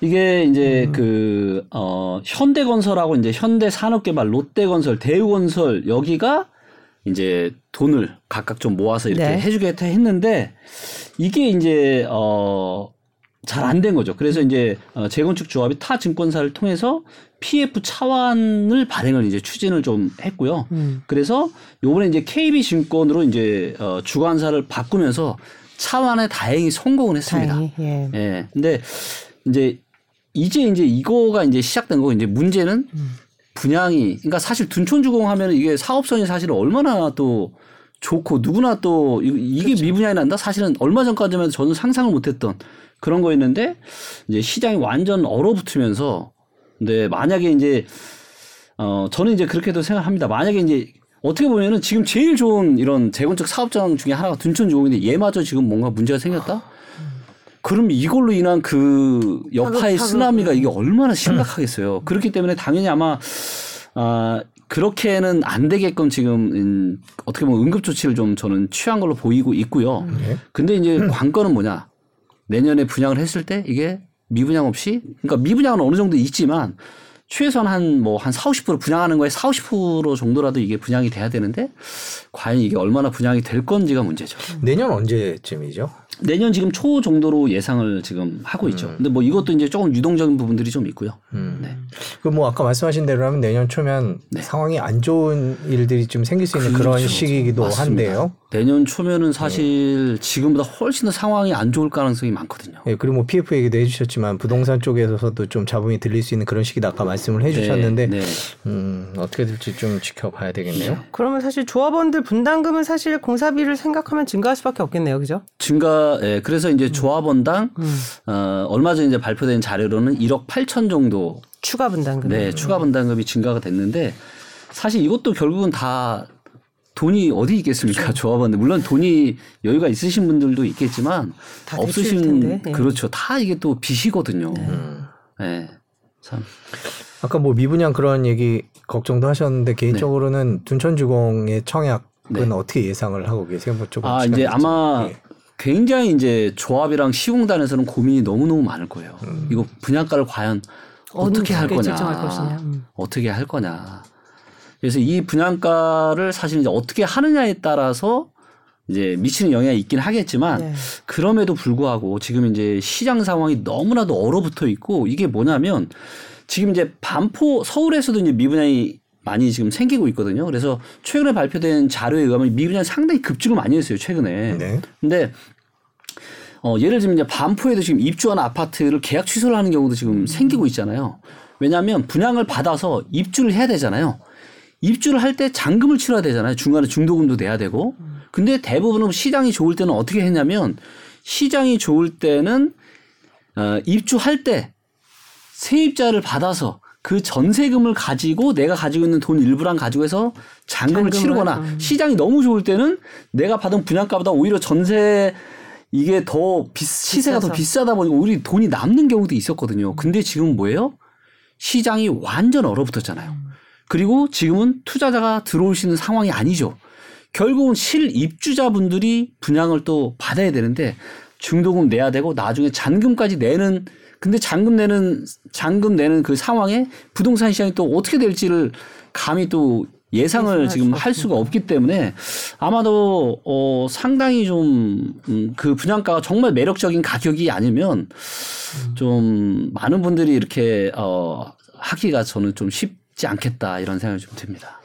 이게 이제 음. 그, 어, 현대건설하고 이제 현대산업개발, 롯데건설, 대우건설 여기가 이제 돈을 각각 좀 모아서 이렇게 네. 해주겠다 했는데 이게 이제, 어, 잘 안 된 거죠. 그래서 이제 어, 재건축 조합이 타 증권사를 통해서 PF 차환을 발행을 이제 추진을 좀 했고요. 음. 그래서 요번에 이제 KB 증권으로 이제 어, 주관사를 바꾸면서 차환에 다행히 성공을 했습니다. 다행히 예. 예. 근데 이제 이제 이제 이거가 이제 시작된 거고 이제 문제는 음. 분양이 그러니까 사실 둔촌주공 하면 이게 사업성이 사실은 얼마나 또 좋고 누구나 또 이- 이게 그렇죠. 미분양이 난다 사실은 얼마 전까지만 저는 상상을 못했던 그런 거였는데 이제 시장이 완전 얼어붙으면서 근데 만약에 이제 어 저는 이제 그렇게도 생각합니다. 만약에 이제 어떻게 보면은 지금 제일 좋은 이런 재건축 사업장 중에 하나가 둔촌주공인데 얘마저 지금 뭔가 문제가 생겼다. 그럼 이걸로 인한 그 여파의 파급. 쓰나미가 이게 얼마나 심각하겠어요. 그렇기 때문에 당연히 아마 아 그렇게는 안 되게끔 지금 음, 어떻게 보면 응급 조치를 좀 저는 취한 걸로 보이고 있고요. 네. 근데 이제 관건은 뭐냐? 내년에 분양을 했을 때 이게 미분양 없이 그러니까 미분양은 어느 정도 있지만 최소한 한 뭐한 4, 50% 분양하는 거에 4, 50% 정도라도 이게 분양이 돼야 되는데 과연 이게 얼마나 분양이 될 건지가 문제죠. 내년 언제쯤이죠? 내년 지금 초 정도로 예상을 지금 하고 있죠. 근데 뭐 이것도 이제 조금 유동적인 부분들이 좀 있고요. 음. 네. 그뭐 아까 말씀하신 대로라면 내년 초면 네. 상황이 안 좋은 일들이 좀 생길 수 있는 그런 그렇죠. 시기이기도 맞습니다. 한데요. 내년 초면은 사실 지금보다 훨씬 더 상황이 안 좋을 가능성이 많거든요. 예, 그리고 뭐 PF 얘기도 해주셨지만 부동산 쪽에서도 좀 잡음이 들릴 수 있는 그런 시기다 아까 말씀을 해주셨는데 네, 네. 음, 어떻게 될지 좀 지켜봐야 되겠네요. 그러면 사실 조합원들 분담금은 사실 공사비를 생각하면 증가할 수밖에 없겠네요, 그죠? 증가, 예, 그래서 이제 조합원당, 음. 어, 얼마 전에 이제 발표된 자료로는 1억 8천 정도, 추가 분담금. 네, 추가 분담금이 증가가 됐는데, 사실 이것도 결국은 다 돈이 어디 있겠습니까? 그렇죠. 조합원들. 물론 돈이 여유가 있으신 분들도 있겠지만, 다 없으신, 텐데. 예. 그렇죠. 다 이게 또 빚이거든요. 음. 예. 참. 아까 뭐 미분양 그런 얘기 걱정도 하셨는데 개인적으로는 둔천주공의 청약은 네. 어떻게 예상을 하고 계세요? 뭐 조금 아 이제. 아마 예. 굉장히 이제 조합이랑 시공단에서는 고민이 너무 너무 많을 거예요. 음. 이거 분양가를 과연 어떻게 할 거냐. 음. 어떻게 할 거냐. 그래서 이 분양가를 사실 이제 어떻게 하느냐에 따라서 이제 미치는 영향이 있긴 하겠지만 네. 그럼에도 불구하고 지금 이제 시장 상황이 너무나도 얼어붙어 있고 이게 뭐냐면 지금 이제 반포 서울에서도 이제 미분양이 많이 지금 생기고 있거든요. 그래서 최근에 발표된 자료에 의하면 미분양 상당히 급증을 많이 했어요. 최근에. 네. 근데 어, 예를 들면 이제 반포에도 지금 입주한 아파트를 계약 취소를 하는 경우도 지금 생기고 있잖아요. 왜냐하면 분양을 받아서 입주를 해야 되잖아요. 입주를 할 때 잔금을 치러야 되잖아요. 중간에 중도금도 내야 되고. 근데 대부분은 시장이 좋을 때는 어떻게 했냐면 시장이 좋을 때는 어, 입주할 때 세입자를 받아서 그 전세금을 가지고 내가 가지고 있는 돈 일부랑 가지고 해서 잔금을 잔금을, 치르거나 음. 시장이 너무 좋을 때는 내가 받은 분양가보다 오히려 전세 이게 더 비, 시세가 더 비싸서. 비싸다 보니까 오히려 돈이 남는 경우도 있었거든요. 근데 지금 뭐예요? 시장이 완전 얼어붙었잖아요. 그리고 지금은 투자자가 들어올 수 있는 상황이 아니죠. 결국은 실입주자분들이 분양을 또 받아야 되는데 중도금 내야 되고 나중에 잔금까지 내는 근데 잔금 내는 잔금 내는 그 상황에 부동산 시장이 또 어떻게 될지를 감히 또 예상을 지금 할 수가 없기 때문에 아마도 어 상당히 좀 그 분양가가 정말 매력적인 가격이 아니면 좀 많은 분들이 이렇게 어 하기가 저는 좀 쉽지 않겠다 이런 생각이 좀 듭니다.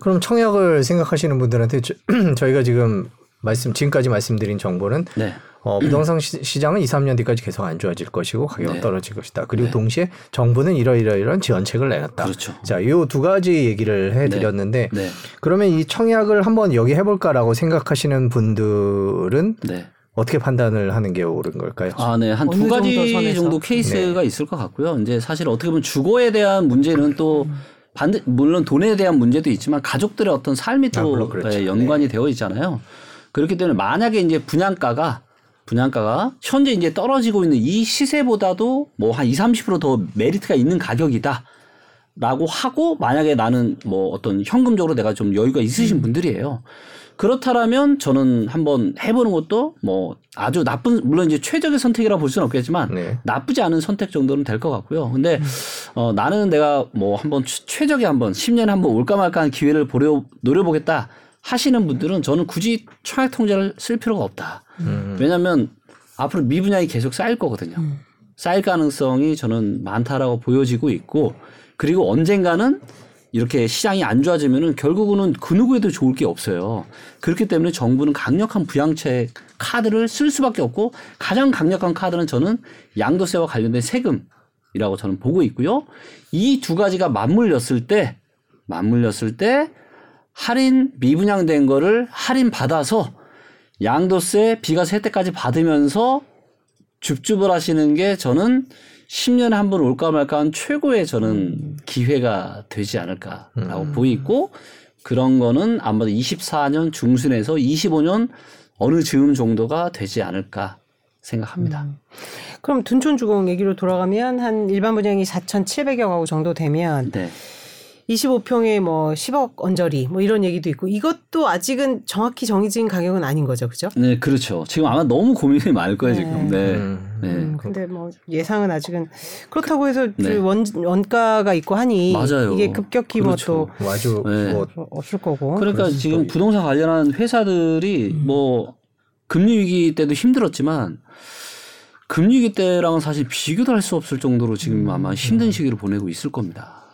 그럼 청약을 생각하시는 분들한테 저, 저희가 지금 말씀 지금까지 말씀드린 정보는 네. 어, 부동산 시, 시장은 2, 3년 뒤까지 계속 안 좋아질 것이고 가격은 네. 떨어질 것이다. 그리고 동시에 정부는 이러이러이런 지원책을 내놨다. 그렇죠. 자, 요 두 가지 얘기를 해드렸는데 네. 그러면 이 청약을 한번 여기 해볼까라고 생각하시는 분들은 네. 어떻게 판단을 하는 게 옳은 걸까요? 아, 네. 한두 정도 가지 선에서? 정도 케이스가 있을 것 같고요. 이제 사실 어떻게 보면 주거에 대한 문제는 또 반대 물론 돈에 대한 문제도 있지만 가족들의 어떤 삶이 아, 또 물론 그렇죠. 예, 연관이 되어 있잖아요. 그렇기 때문에 만약에 이제 분양가가 분양가가 현재 이제 떨어지고 있는 이 시세보다도 뭐 한 2, 30%더 메리트가 있는 가격이다. 라고 하고 만약에 나는 뭐 어떤 현금적으로 내가 좀 여유가 있으신 음. 분들이에요. 그렇다라면 저는 한번 해보는 것도 뭐 아주 나쁜 물론 이제 최적의 선택이라 볼 수는 없겠지만 네. 나쁘지 않은 선택 정도는 될 것 같고요. 근데 어 나는 내가 뭐 한번 최- 최적의 한번 10년에 한번 올까 말까 하는 기회를 보려 노려보겠다 하시는 분들은 저는 굳이 청약 통장을 쓸 필요가 없다. 음. 왜냐하면 앞으로 미분양이 계속 쌓일 거거든요. 쌓일 가능성이 저는 많다라고 보여지고 있고 그리고 언젠가는 이렇게 시장이 안 좋아지면은 결국은 그 누구에도 좋을 게 없어요. 그렇기 때문에 정부는 강력한 부양책 카드를 쓸 수밖에 없고 가장 강력한 카드는 저는 양도세와 관련된 세금이라고 저는 보고 있고요. 이 두 가지가 맞물렸을 때 맞물렸을 때 할인 미분양된 거를 할인 받아서 양도세 비과세 혜택까지 받으면서 줍줍을 하시는 게 저는 10년에 한 번 올까 말까 한 최고의 저는 기회가 되지 않을까라고 보이고 그런 거는 아마도 24년 중순에서 25년 어느 즈음 정도가 되지 않을까 생각합니다. 그럼 둔촌주공 얘기로 돌아가면 한 일반 분양이 4,700여 가구 정도 되면 네. 25평에 뭐 10억 언저리 뭐 이런 얘기도 있고 이것도 아직은 정확히 정해진 가격은 아닌 거죠, 그죠? 네, 그렇죠. 지금 아마 너무 고민이 많을 거예요, 지금. 네. 음. 네. 음, 근데 뭐 예상은 아직은 그렇다고 해서 네. 원 원가가 있고 하니 맞아요. 이게 급격히 그렇죠. 뭐뭐 아주 네. 뭐또 없을 거고. 그러니까 지금 있- 부동산 관련한 회사들이 뭐 금리 위기 때도 힘들었지만 금리 위기 때랑은 사실 비교도 할 수 없을 정도로 지금 아마 힘든 시기를 보내고 있을 겁니다.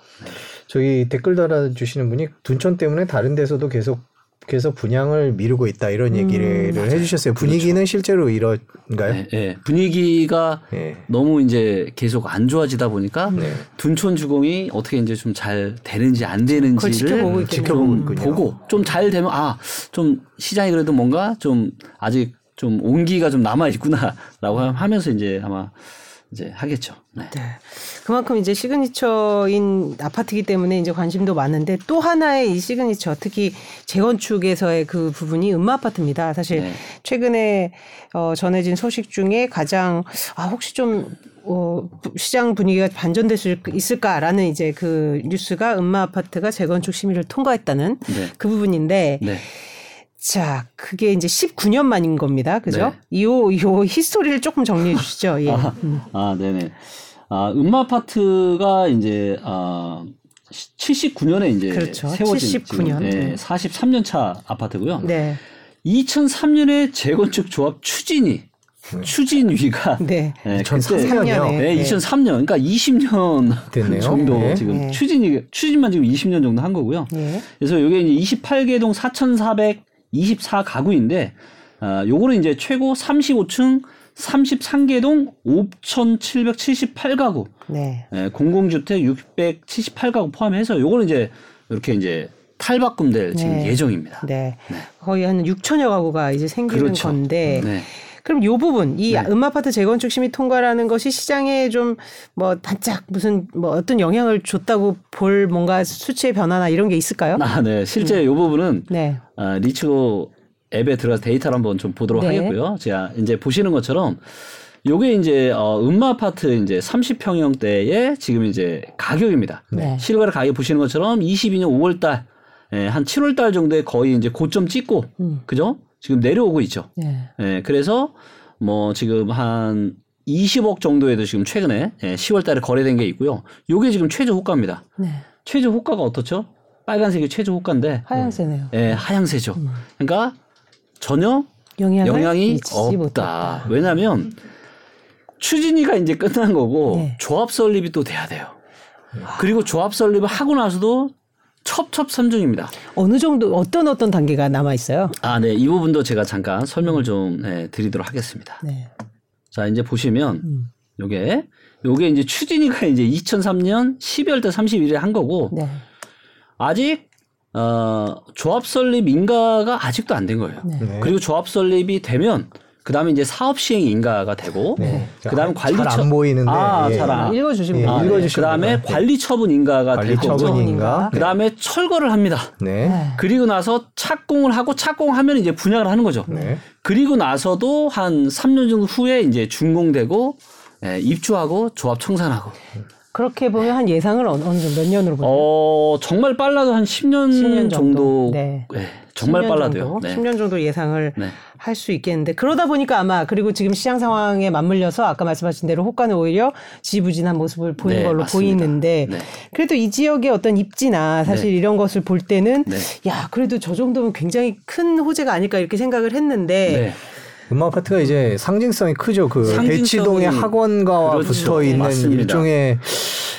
저기 댓글 달아주시는 분이 둔촌 때문에 다른 데서도 계속 계속 분양을 미루고 있다 이런 얘기를 해주셨어요. 분위기는 실제로 이런가요? 네, 네. 분위기가 네. 너무 이제 계속 안 좋아지다 보니까 네. 둔촌 주공이 어떻게 이제 좀 잘 되는지 안 되는지를 지켜보고. 지켜보고. 보고 좀 잘 되면 아 좀 시장이 그래도 뭔가 좀 아직 좀 온기가 좀 남아 있구나라고 하면서 이제 아마 이제 하겠죠. 네. 네. 그만큼 이제 시그니처인 아파트이기 때문에 이제 관심도 많은데 또 하나의 이 시그니처 특히 재건축에서의 그 부분이 음마 아파트입니다. 사실 네. 최근에 어 전해진 소식 중에 가장 아 혹시 좀 어, 시장 분위기가 반전될 수 있을까라는 이제 그 뉴스가 음마 아파트가 재건축 심의를 통과했다는 네. 그 부분인데 네. 자, 그게 이제 19년 만인 겁니다. 그죠? 네. 요, 요 히스토리를 조금 정리해 주시죠. 예. 아, 아, 네네. 아, 음마 아파트가 이제 아 79년에 이제 그렇죠. 세워진 79년. 지금, 예, 네. 43년 차 아파트고요. 네. 2003년에 재건축 조합 추진위 추진위가 네. 예, 2003 그때- 년이요? 네. 네, 2003년 그러니까 20년 됐네요. 정도 네. 지금 네. 추진이 추진만 지금 20년 정도 한 거고요. 예. 그래서 이게 이제 28개동 4,424 가구인데 아, 요거는 이제 최고 35층 33개동 5,778가구, 네. 예, 공공주택 678가구 포함해서 요거는 이제 이렇게 이제 탈바꿈될 지금 네. 예정입니다. 네. 거의 한 6천여 가구가 이제 생기는 그렇죠. 건데 네. 그럼 요 부분 이 네. 음아파트 재건축 심의 통과라는 것이 시장에 좀 뭐 반짝 무슨 뭐 어떤 영향을 줬다고 볼 뭔가 수치의 변화나 이런 게 있을까요? 아, 네. 실제 요 부분은 네. 아, 리치고 앱에 들어가서 데이터를 한번 좀 보도록 네. 하겠고요. 제가 이제 보시는 것처럼 요게 이제 어 음마 아파트 이제 30평형대의 지금 이제 가격입니다. 네. 실거래 가격 보시는 것처럼 22년 5월 달, 예, 한 7월 달 정도에 거의 이제 고점 찍고 음. 그죠? 지금 내려오고 있죠. 네. 예, 그래서 뭐 지금 한 20억 정도에도 지금 최근에 예, 10월 달에 거래된 게 있고요. 요게 지금 최저 호가입니다. 네. 최저 호가가 어떻죠? 빨간색이 최저 호가인데 하얀새네요. 예, 하향세죠. 음. 그러니까 전혀 영향이 없다. 왜냐하면 추진위가 이제 끝난 거고 네. 조합 설립이 또 돼야 돼요. 그리고 조합 설립을 하고 나서도 첩첩산중입니다. 어느 정도 어떤 어떤 단계가 남아 있어요? 아, 네. 이 부분도 제가 잠깐 설명을 좀 예, 드리도록 하겠습니다. 네. 자, 이제 보시면 음. 요게 요게 이제 추진위가 이제 2003년 12월 달 31일에 한 거고 네. 아직 어, 조합 설립 인가가 아직도 안 된 거예요. 네. 네. 그리고 조합 설립이 되면 그다음에 이제 사업 시행 인가가 되고 네. 그다음에 관리 잘 처- 안 보이는데 아, 예. 잘 안- 읽어 주시면 예. 아, 네. 읽어 주시면 그다음에. 관리 처분 인가가 관리 되고 처분 인가? 그다음에 철거를 합니다. 네. 네. 그리고 나서 착공을 하고 착공하면 이제 분양을 하는 거죠. 네. 그리고 나서도 한 3년 정도 후에 이제 준공되고 예, 입주하고 조합 청산하고. 그렇게 보면 한 예상을 어느 정도 몇 년으로 보나요? 어, 정말 빨라도 한 10년, 10년 정도. 정도. 네. 예, 정말 10년 빨라도요. 정도, 네. 10년 정도 예상을 네. 할 수 있겠는데 그러다 보니까 아마 그리고 지금 시장 상황에 맞물려서 아까 말씀하신 대로 호가는 오히려 지부진한 모습을 보이는 네, 걸로 맞습니다. 보이는데 네. 그래도 이 지역의 어떤 입지나 사실 이런 것을 볼 때는 네. 야 그래도 저 정도면 굉장히 큰 호재가 아닐까 이렇게 생각을 했는데 네. 음악 아파트가 이제 상징성이 크죠. 그 상징성이 대치동의 학원가와 그렇죠. 붙어 있는 맞습니다. 일종의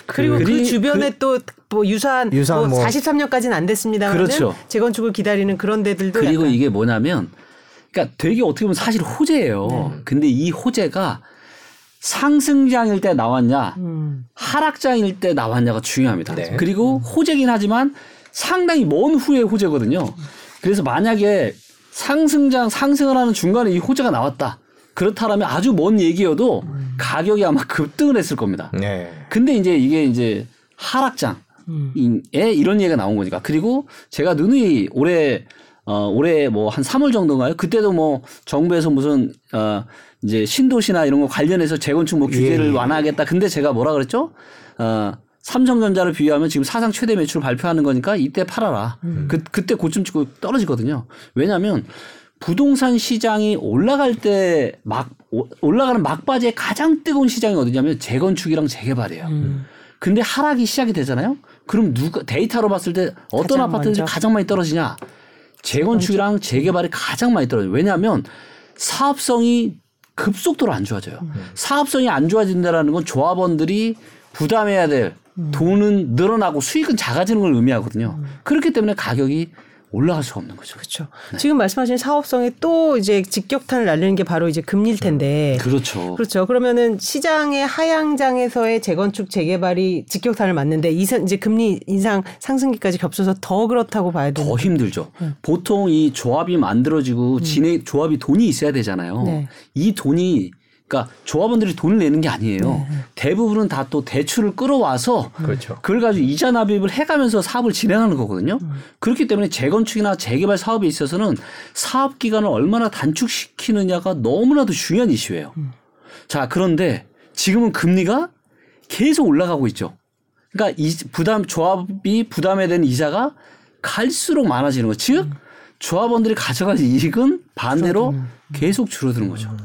그리고 그, 그리- 주변에 또뭐 유사한, 유사한 뭐 뭐- 43년까지는 안 됐습니다만 그렇죠. 재건축을 기다리는 그런 데들도 그리고 약간 이게 뭐냐면 그러니까 되게 어떻게 보면 사실 호재예요. 네. 근데 이 호재가 상승장일 때 나왔냐, 음, 하락장일 때 나왔냐가 중요합니다. 네. 그리고 호재긴 하지만 상당히 먼 후의 호재거든요. 그래서 만약에 상승장 상승을 하는 중간에 이 호재가 나왔다. 그렇다라면 아주 먼 얘기여도 가격이 아마 급등을 했을 겁니다. 네. 근데 이제 이게 이제 하락장. 음. 에 이런 얘기가 나온 거니까. 그리고 제가 누누이 올해 어 올해 뭐 한 3월 정도인가요? 그때도 뭐 정부에서 무슨 어 이제 신도시나 이런 거 관련해서 재건축 뭐 규제를 예, 예. 완화하겠다. 근데 제가 뭐라 그랬죠? 어 삼성전자를 비유하면 지금 사상 최대 매출 발표하는 거니까 이때 팔아라. 그 그때 고점 찍고 떨어지거든요. 왜냐하면 부동산 시장이 올라갈 때 막 올라가는 막바지에 가장 뜨거운 시장이 어디냐면 재건축이랑 재개발이에요. 음. 근데 하락이 시작이 되잖아요. 그럼 누가 데이터로 봤을 때 어떤 아파트들이. 가장 많이 떨어지냐? 재건축이랑 재개발이 가장 많이 떨어져요. 왜냐하면 사업성이 급속도로 안 좋아져요. 음. 사업성이 안 좋아진다라는 건 조합원들이 부담해야 될 음. 돈은 늘어나고 수익은 작아지는 걸 의미하거든요. 그렇기 때문에 가격이 올라갈 수가 없는 거죠. 그렇죠. 지금 말씀하신 사업성에 또 이제 직격탄을 날리는 게 바로 이제 금리일 텐데. 그렇죠. 그렇죠. 그러면은 시장의 하향장에서의 재건축 재개발이 직격탄을 맞는데 이제 금리 인상 상승기까지 겹쳐서 더 그렇다고 봐야 되는. 더 힘들죠. 보통 이 조합이 만들어지고 진행 조합이 돈이 있어야 되잖아요. 네. 이 돈이 그러니까 조합원들이 돈을 내는 게 아니에요. 네. 대부분은 다 또 대출을 끌어와서 그렇죠. 그걸 가지고 이자 납입을 해가면서 사업을 진행하는 거거든요. 음. 그렇기 때문에 재건축이나 재개발 사업에 있어서는 사업 기간을 얼마나 단축시키느냐가 너무나도 중요한 이슈예요. 음. 자 그런데 지금은 금리가 계속 올라가고 있죠. 그러니까 이 부담 조합이 부담에 대한 이자가 갈수록 많아지는 거. 즉 음. 조합원들이 가져갈 이익은 반대로 계속 줄어드는 거죠.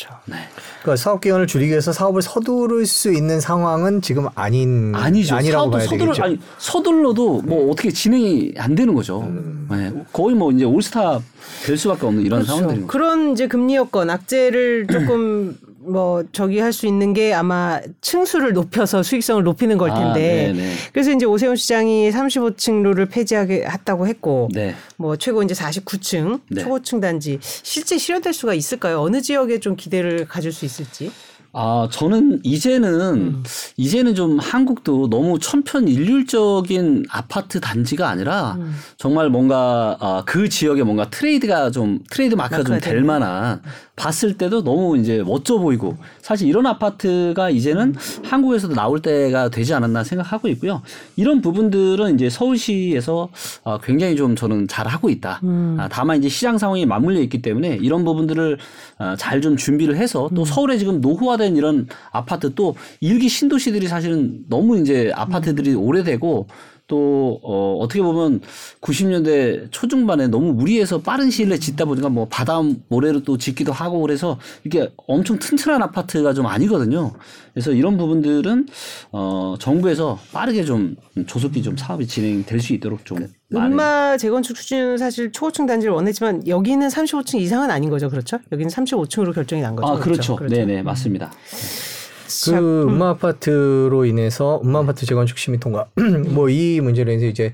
그렇죠. 네. 그러니까 사업 기간을 줄이기 위해서 사업을 서두를 수 있는 상황은 지금 아닌 아니죠. 아니라고 봐야 서둘러, 되겠죠. 아니, 서둘러도 뭐 네. 어떻게 진행이 안 되는 거죠. 음. 네. 거의 뭐 이제 올스타 될 수밖에 없는 이런 그렇죠. 상황들인 거죠. 그런 이제 금리 여건 악재를 조금 뭐 저기 할 수 있는 게 아마 층수를 높여서 수익성을 높이는 걸 아, 텐데 아, 그래서 이제 오세훈 시장이 35층 룰을 폐지하게 했다고 했고 네. 뭐 최고 이제 49층 네. 초고층 단지 실제 실현될 수가 있을까요? 어느 지역에 좀 기대를 가질 수 있을지? 아, 저는 이제는, 음. 이제는 좀 한국도 너무 천편일률적인 아파트 단지가 아니라 음. 정말 뭔가, 아, 그 지역에 뭔가 트레이드가 좀, 트레이드 마크가 좀 될 만한 봤을 때도 너무 이제 멋져 보이고 사실 이런 아파트가 이제는 한국에서도 나올 때가 되지 않았나 생각하고 있고요. 이런 부분들은 이제 서울시에서 어, 굉장히 좀 저는 잘 하고 있다. 음. 아, 다만 이제 시장 상황이 맞물려 있기 때문에 이런 부분들을 어, 잘좀 준비를 해서 또 음. 서울에 지금 노후화 된 이런 아파트 또 일기 신도시들이 사실은 너무 이제 아파트들이 음. 오래되고 또, 어, 어떻게 보면 90년대 초중반에 너무 무리해서 빠른 시일 내에 짓다 보니까 뭐 바다 모래로 또 짓기도 하고 그래서 이게 엄청 튼튼한 아파트가 좀 아니거든요. 그래서 이런 부분들은, 어, 정부에서 빠르게 좀 조속히 좀 사업이 진행될 수 있도록 좀. 음마 재건축 추진은 사실 초고층 단지를 원했지만 여기는 35층 이상은 아닌 거죠. 그렇죠? 여기는 35층으로 결정이 난 거죠. 아, 그렇죠. 그렇죠. 네네, 맞습니다. 음. 그 음. 마 아파트로 인해서 음마 아파트 재건축 심의 통과 뭐 이 문제로 인해서 이제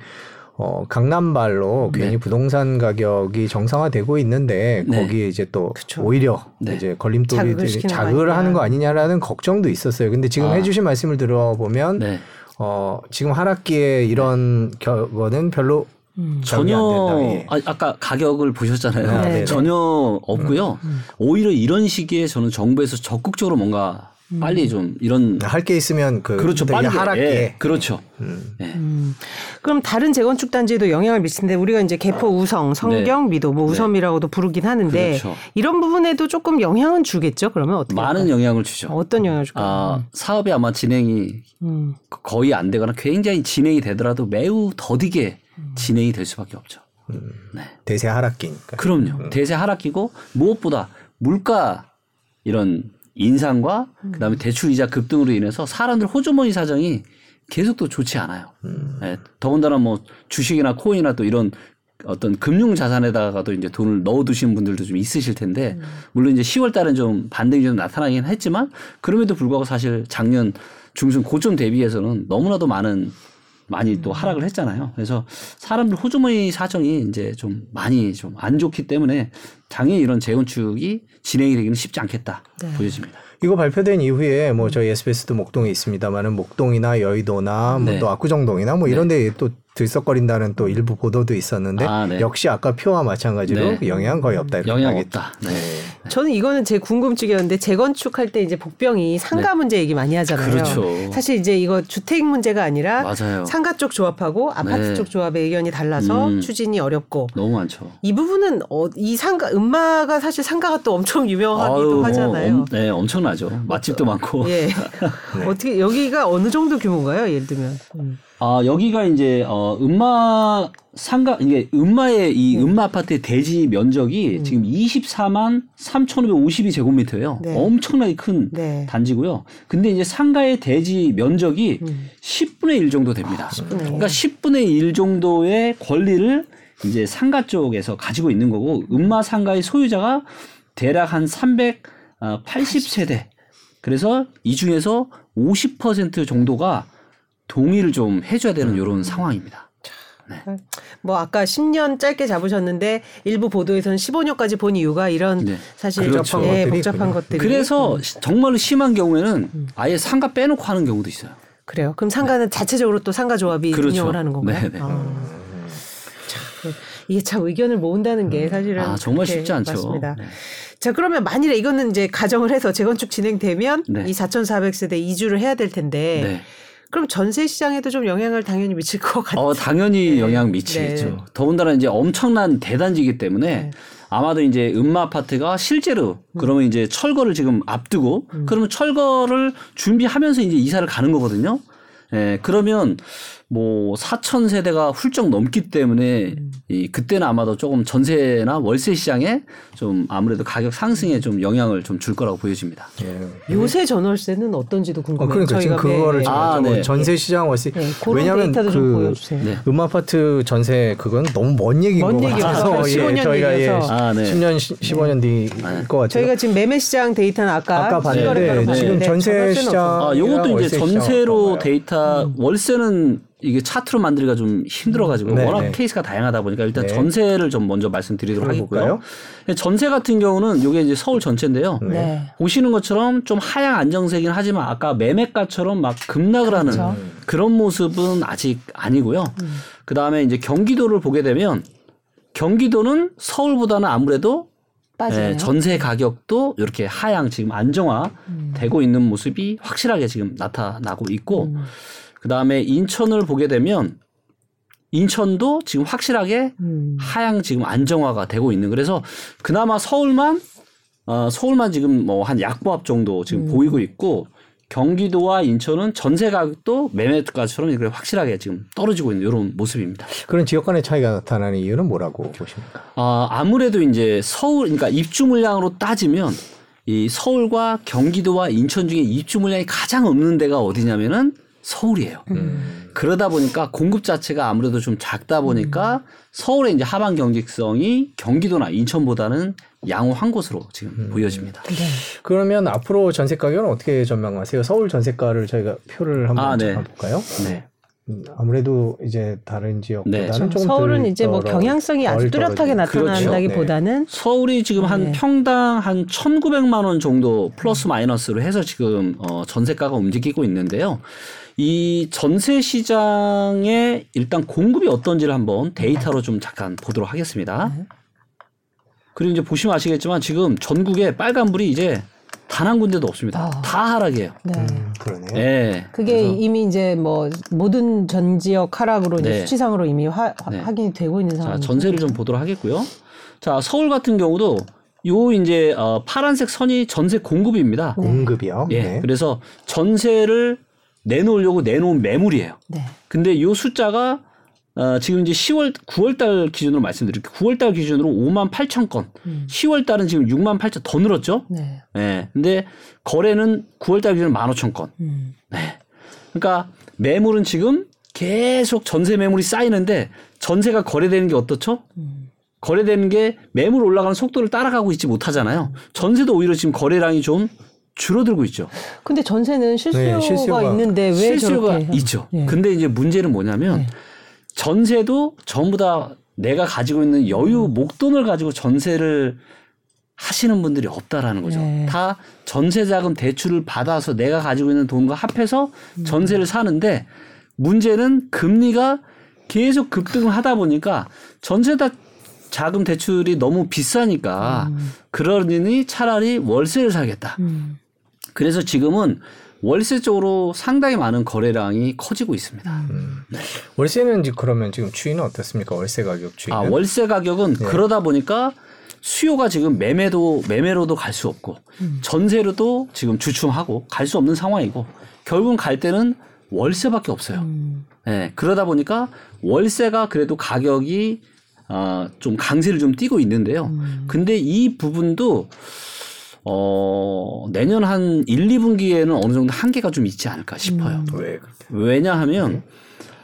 어, 강남발로 네. 괜히 부동산 가격이 정상화되고 있는데 네. 거기에 이제 또 그쵸. 오히려 네. 이제 걸림돌이 자극을 하는 거 아니냐라는 걱정도 있었어요. 근데 지금 아. 해주신 말씀을 들어보면 네. 어, 지금 하락기에 이런 결과는 별로 음. 전혀 예. 아, 아까 가격을 보셨잖아요. 아, 네. 전혀 없고요. 음. 음. 오히려 이런 시기에 저는 정부에서 적극적으로 뭔가 음. 빨리 좀 이런 할 게 있으면 그 그렇죠 빨리 하락에 예, 그렇죠. 음. 예. 음. 그럼 다른 재건축 단지에도 영향을 미치는데 우리가 이제 개포 우성, 성경, 네. 미도 뭐 네. 우섬이라고도 부르긴 하는데 그렇죠. 이런 부분에도 조금 영향은 주겠죠. 그러면 어떻게 많은 할까요? 영향을 주죠. 어떤 영향을 줄까요? 아, 사업이 아마 진행이 음. 거의 안 되거나 굉장히 진행이 되더라도 매우 더디게 음. 진행이 될 수밖에 없죠. 음. 네. 대세 하락기니까. 그럼요. 대세 하락기고 무엇보다 물가 이런 인상과 음. 그다음에 대출 이자 급등으로 인해서 사람들 호주머니 사정이 계속 또 좋지 않아요. 음. 네, 더군다나 뭐 주식이나 코인이나 또 이런 어떤 금융 자산에다가도 이제 돈을 넣어두시는 분들도 좀 있으실 텐데 음. 물론 이제 10월 달은 좀 반등이 좀 나타나긴 했지만 그럼에도 불구하고 사실 작년 중순 고점 대비해서는 너무나도 많은 많이 또 음. 하락을 했잖아요. 그래서 사람들 호주머니 사정이 이제 좀 많이 좀 안 좋기 때문에 당연히 이런 재건축이 진행이 되기는 쉽지 않겠다 네. 보여집니다. 이거 발표된 이후에 뭐 저희 SBS도 목동에 있습니다만은 목동이나 여의도나 뭐또 네. 압구정동이나 뭐 이런 네. 데또 들썩거린다는 또 일부 보도도 있었는데 아, 네. 역시 아까 표와 마찬가지로 네. 영향 거의 없다 이렇게 영향 없다. 네. 저는 이거는 제 궁금증이었는데 재건축할 때 이제 복병이 상가 네. 문제 얘기 많이 하잖아요. 그렇죠. 사실 이제 이거 주택 문제가 아니라 맞아요. 상가 쪽 조합하고 아파트 네. 쪽 조합의 의견이 달라서 음. 추진이 어렵고 너무 많죠. 이 부분은 어, 이 상가 음마가 사실 상가가 또 엄청 유명하기도 아유, 뭐 하잖아요. 엄, 네, 엄청나죠. 맛집도 많고. 예. 어떻게 여기가 어느 정도 규모인가요? 예를 들면. 음. 아, 여기가 이제, 어, 음마 상가, 이게 음마의 이 네. 음마 아파트의 대지 면적이 음. 지금 24만 3,552 제곱미터예요. 네. 엄청나게 큰 네. 단지고요. 근데 이제 상가의 대지 면적이 음. 10분의 1 정도 됩니다. 아, 10분의 그러니까 10분의 1 정도의 권리를 이제 상가 쪽에서 가지고 있는 거고, 음마 상가의 소유자가 대략 한 380세대. 그래서 이 중에서 50% 정도가 동의를 좀 해줘야 되는 음. 이런 상황입니다. 네. 뭐 아까 10년 짧게 잡으셨는데 일부 보도에서는 15년까지 본 이유가 이런 네. 사실 그렇죠. 네, 것들이 복잡한 것들이 그래서 음. 정말로 심한 경우에는 음. 아예 상가 빼놓고 하는 경우도 있어요. 그래요. 그럼 상가는 네. 자체적으로 또 상가 조합이 그렇죠. 운영을 하는 건가요? 네, 네. 아. 참, 이게 참 의견을 모은다는 게 음. 사실은 아, 정말 쉽지 않죠. 맞습니다. 네. 자 그러면 만일에 이거는 이제 가정을 해서 재건축 진행되면 네. 이 4,400세대 이주를 해야 될 텐데 네. 그럼 전세 시장에도 좀 영향을 당연히 미칠 것 같아요. 어, 당연히 네. 영향 미치겠죠. 네. 더군다나 이제 엄청난 대단지이기 때문에 네. 아마도 이제 음마 아파트가 실제로 음. 그러면 이제 철거를 지금 앞두고 그러면 철거를 준비하면서 이제 이사를 가는 거거든요. 예, 그러면 뭐 4천 세대가 훌쩍 넘기 때문에 음. 이 그때는 아마도 조금 전세나 월세 시장에 좀 아무래도 가격 상승에 좀 영향을 좀 줄 거라고 보여집니다. 예. 요새 전월세는 어떤지도 어, 궁금해요. 그러니까 지금 그거를 네, 지금 아, 네. 전세 시장 월세 네, 왜냐하면 데이터도 좀그 보여주세요. 네. 음 아파트 전세 그건 너무 먼 얘기인 먼 것 같아서 15년 저희가 예. 아, 네. 10년 15년 뒤일 것 같아요. 저희가 지금 매매 시장 데이터는 아까 아까 봤는데 네, 지금 전세 시장. 아, 요것도 이제 전세로? 데이터 월세는 이게 차트로 만들기가 좀 힘들어가지고 네, 워낙 네. 케이스가 다양하다 보니까 일단 네. 전세를 좀 먼저 말씀드리도록? 하겠고요. 전세 같은 경우는 이게 이제 서울 전체인데요. 네. 보시는 것처럼 좀 하향 안정세긴 하지만 아까 매매가처럼 막 급락을 하는 그렇죠. 그런 모습은 아직 아니고요. 그 다음에 이제 경기도를 보게 되면 경기도는 서울보다는 아무래도. 예, 전세 가격도 이렇게 하향 지금 안정화 되고 있는 모습이 확실하게 지금 나타나고 있고 음. 그 다음에 인천을 보게 되면 인천도 지금 확실하게 음. 하향 지금 안정화가 되고 있는 그래서 그나마 서울만 어, 서울만 지금 뭐 한 약보합 정도 지금 음. 보이고 있고 경기도와 인천은 전세 가격도 매매 가처럼 이렇게 확실하게 지금 떨어지고 있는 이런 모습입니다. 그런 지역 간의 차이가 나타나는 이유는 뭐라고 보십니까? 아, 아무래도 이제 서울, 그러니까 입주 물량으로 따지면 이 서울과 경기도와 인천 중에 입주 물량이 가장 없는 데가 어디냐면은 서울이에요. 음. 그러다 보니까 공급 자체가 아무래도 좀 작다 보니까 서울의 이제 하반 경직성이 경기도나 인천보다는 양호한 곳으로 지금 보여집니다. 네. 그러면 앞으로 전세 가격은 어떻게 전망하세요? 서울 전세가를 저희가 표를 한번 아, 네. 잡아볼까요? 네. 음, 아무래도 이제 다른 지역보다는 네. 조금 서울은 덜 이제 뭐 경향성이 아주 덜 뚜렷하게. 나타난다기보다는 서울이 지금 한 네. 평당 한 1,900만 원 정도 플러스 마이너스로 해서 지금 어 전세가가 움직이고 있는데요. 이 전세 시장에 일단 공급이 어떤지를 한번 데이터로 좀 잠깐 보도록 하겠습니다. 네. 그리고 이제 보시면 아시겠지만 지금 전국에 빨간불이 이제 단 한 군데도 없습니다. 아. 다 하락이에요. 네. 음, 그러네요. 네. 그게 그래서 이미 이제 뭐 모든 전 지역 하락으로 이제 네. 수치상으로 이미 화, 화- 네. 확인이 되고 있는 자, 상황이죠. 전세를 좀 보도록 하겠고요. 자, 서울 같은 경우도 요 이제 어 파란색 선이 전세 공급입니다. 공급이요. 예. 네. 그래서 전세를 내놓으려고 내놓은 매물이에요. 네. 근데 요 숫자가 어, 지금 이제 10월, 9월 달 기준으로 말씀드릴게요. 9월 달 기준으로 5만 8천 건. 음. 10월 달은 지금 6만 8천 더 늘었죠? 네. 예. 근데 거래는 9월 달 기준으로 1만 5천 건. 음. 네. 그러니까 매물은 지금 계속 전세 매물이 쌓이는데 전세가 거래되는 게 어떻죠? 음. 거래되는 게 매물 올라가는 속도를 따라가고 있지 못하잖아요. 전세도 오히려 지금 거래량이 좀 줄어들고 있죠. 근데 전세는 실수요가, 네, 실수요가 있는데 왜 실수요가 저렇게? 있죠. 예. 근데 이제 문제는 뭐냐면 네. 전세도 전부 다 내가 가지고 있는 여유 음. 목돈을 가지고 전세를 하시는 분들이 없다라는 거죠. 네. 다 전세 자금 대출을 받아서 내가 가지고 있는 돈과 합해서 음. 전세를 사는데 문제는 금리가 계속 급등을 하다 보니까 전세 다 자금 대출이 너무 비싸니까 그러니 차라리 월세를 사겠다. 음. 그래서 지금은 월세 쪽으로 상당히 많은 거래량이 커지고 있습니다. 월세는 이제 그러면 지금 추이는 어떻습니까? 월세 가격 추이는? 아, 월세 가격은 네. 그러다 보니까 수요가 지금 매매도 매매로도 갈 수 없고 전세로도 지금 주춤하고 갈 수 없는 상황이고 결국은 갈 때는 월세밖에 없어요. 음. 예, 그러다 보니까 월세가 그래도 가격이 어, 좀 강세를 좀 띠고 있는데요. 음. 근데 이 부분도 어, 내년 한 1, 2분기에는 어느 정도 한계가 좀 있지 않을까 싶어요. 음. 왜 그렇게? 왜냐하면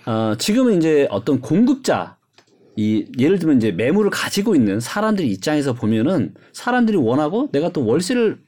어, 지금은 이제 어떤 공급자 이 예를 들면 이제 매물을 가지고 있는 사람들 입장에서 보면은 사람들이 원하고 내가 또 월세를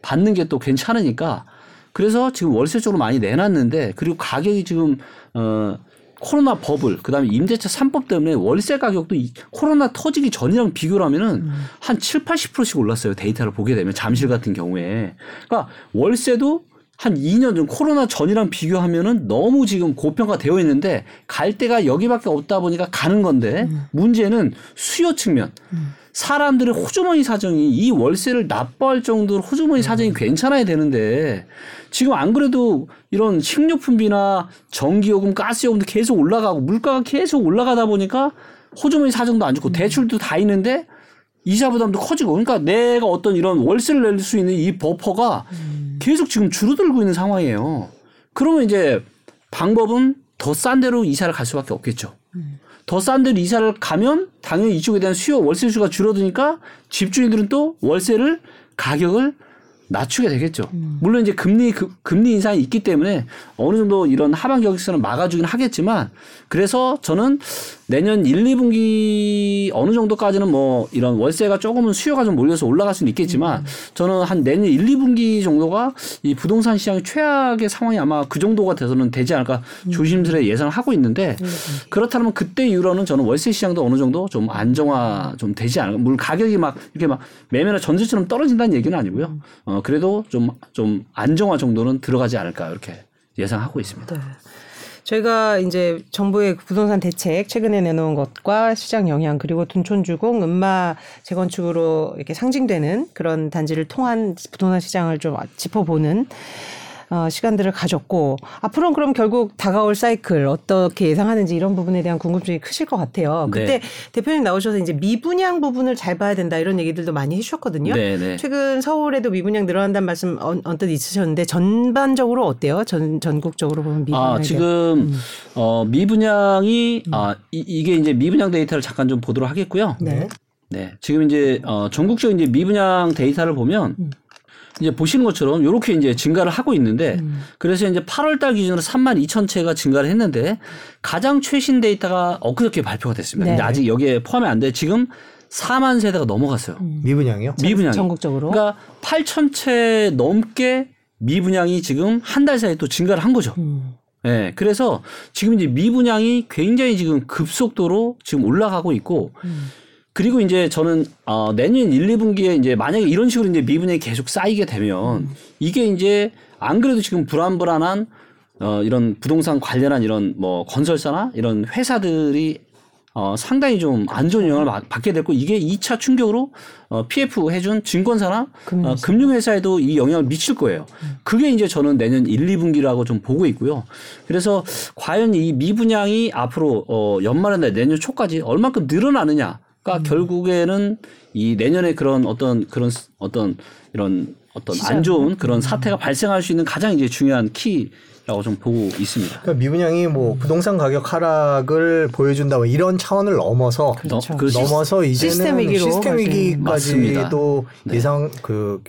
받는 게 또 괜찮으니까 그래서 지금 월세 쪽으로 많이 내놨는데 그리고 가격이 지금 어 코로나 버블 그다음에 임대차 3법 때문에 월세 가격도 이 코로나 터지기 전이랑 비교를 하면은 한 7, 80%씩 올랐어요. 데이터를 보게 되면 잠실 같은 경우에. 그러니까 월세도 한 2년 전 코로나 전이랑 비교하면은 너무 지금 고평가 되어 있는데 갈 데가 여기밖에 없다 보니까 가는 건데 문제는 수요 측면. 사람들의 호주머니 사정이 이 월세를 납부할 정도로 호주머니 사정이 괜찮아야 되는데 지금 안 그래도 이런 식료품비나 전기요금, 가스요금도 계속 올라가고 물가가 계속 올라가다 보니까 호주머니 사정도 안 좋고 대출도 다 있는데 이자 부담도 커지고 그러니까 내가 어떤 이런 월세를 낼 수 있는 이 버퍼가 계속 지금 줄어들고 있는 상황이에요. 그러면 이제 방법은 더 싼 데로 이사를 갈 수밖에 없겠죠. 더 싼 데로 이사를 가면 당연히 이쪽에 대한 수요 월세 수가 줄어드니까 집주인들은 또 월세를 가격을 낮추게 되겠죠. 물론 이제 금리 그, 금리 인상이 있기 때문에 어느 정도 이런 하반 격익선을 막아주긴 하겠지만 그래서 저는 내년 1, 2분기 어느 정도까지는 뭐 이런 월세가 조금은 수요가 좀 몰려서 올라갈 수는 있겠지만 저는 한 내년 1, 2분기 정도가 이 부동산 시장의 최악의 상황이 아마 그 정도가 돼서는 되지 않을까 조심스레 예상을 하고 있는데 그렇다면 그때 이후로는 저는 월세 시장도 어느 정도 좀 안정화 좀 되지 않을까. 물론 가격이 막 이렇게 막 매매나 전세처럼 떨어진다는 얘기는 아니고요. 어, 그래도 좀, 좀 안정화 정도는 들어가지 않을까 이렇게 예상하고 있습니다. 네. 저희가 이제 정부의 부동산 대책 최근에 내놓은 것과 시장 영향 그리고 둔촌주공, 음마 재건축으로 이렇게 상징되는 그런 단지를 통한 부동산 시장을 좀 짚어보는 어, 시간들을 가졌고 앞으로는 그럼 결국 다가올 사이클 어떻게 예상하는지 이런 부분에 대한 궁금증이 크실 것 같아요. 그때 네. 대표님 나오셔서 이제 미분양 부분을 잘 봐야 된다 이런 얘기들도 많이 해주셨거든요. 네, 네. 최근 서울에도 미분양 늘어난다는 말씀 언, 언뜻 있으셨는데 전반적으로 어때요? 전 전국적으로 보면 미분양 아, 지금 어 미분양이 아 이, 이게 이제 미분양 데이터를 잠깐 좀 보도록 하겠고요. 네. 네. 지금 이제 어 전국적인 이제 미분양 데이터를 보면 이제 보시는 것처럼 이렇게 이제 증가를 하고 있는데 그래서 이제 8월 달 기준으로 3만 2천 채가 증가를 했는데 가장 최신 데이터가 엊그저께 발표가 됐습니다. 네. 근데 아직 여기에 포함이 안 돼. 지금 4만 세대가 넘어갔어요. 미분양이요? 미분양. 전국적으로. 그러니까 8천 채 넘게 미분양이 지금 한 달 사이에 또 증가를 한 거죠. 음. 예. 그래서 지금 이제 미분양이 굉장히 지금 급속도로 지금 올라가고 있고 음. 그리고 이제 저는 어 내년 1, 2분기에 이제 만약에 이런 식으로 이제 미분양이 계속 쌓이게 되면 음. 이게 이제 안 그래도 지금 불안불안한 어 이런 부동산 관련한 이런 뭐 건설사나 이런 회사들이 어 상당히 좀 안 좋은 영향을 마- 받게 됐고 이게 2차 충격으로 어 PF 해준 증권사나 금융회사. 어, 금융회사에도 이 영향을 미칠 거예요. 그게 이제 저는 내년 1, 2분기라고 좀 보고 있고요. 그래서 과연 이 미분양이 앞으로 어 연말이나 내년 초까지 얼만큼 늘어나느냐 가 결국에는 이 내년에 그런 어떤 그런 스- 어떤 이런 어떤 안 좋은 그런 사태가 발생할 수 있는 가장 이제 중요한 키 라고 좀 보고 있습니다. 그러니까 미분양이 뭐 부동산 가격 하락을 보여준다 뭐 이런 차원을 넘어서 그렇죠. 너- 그 넘어서 이제는 시스템 위기로 시스템 위기까지도 맞습니다. 예상 그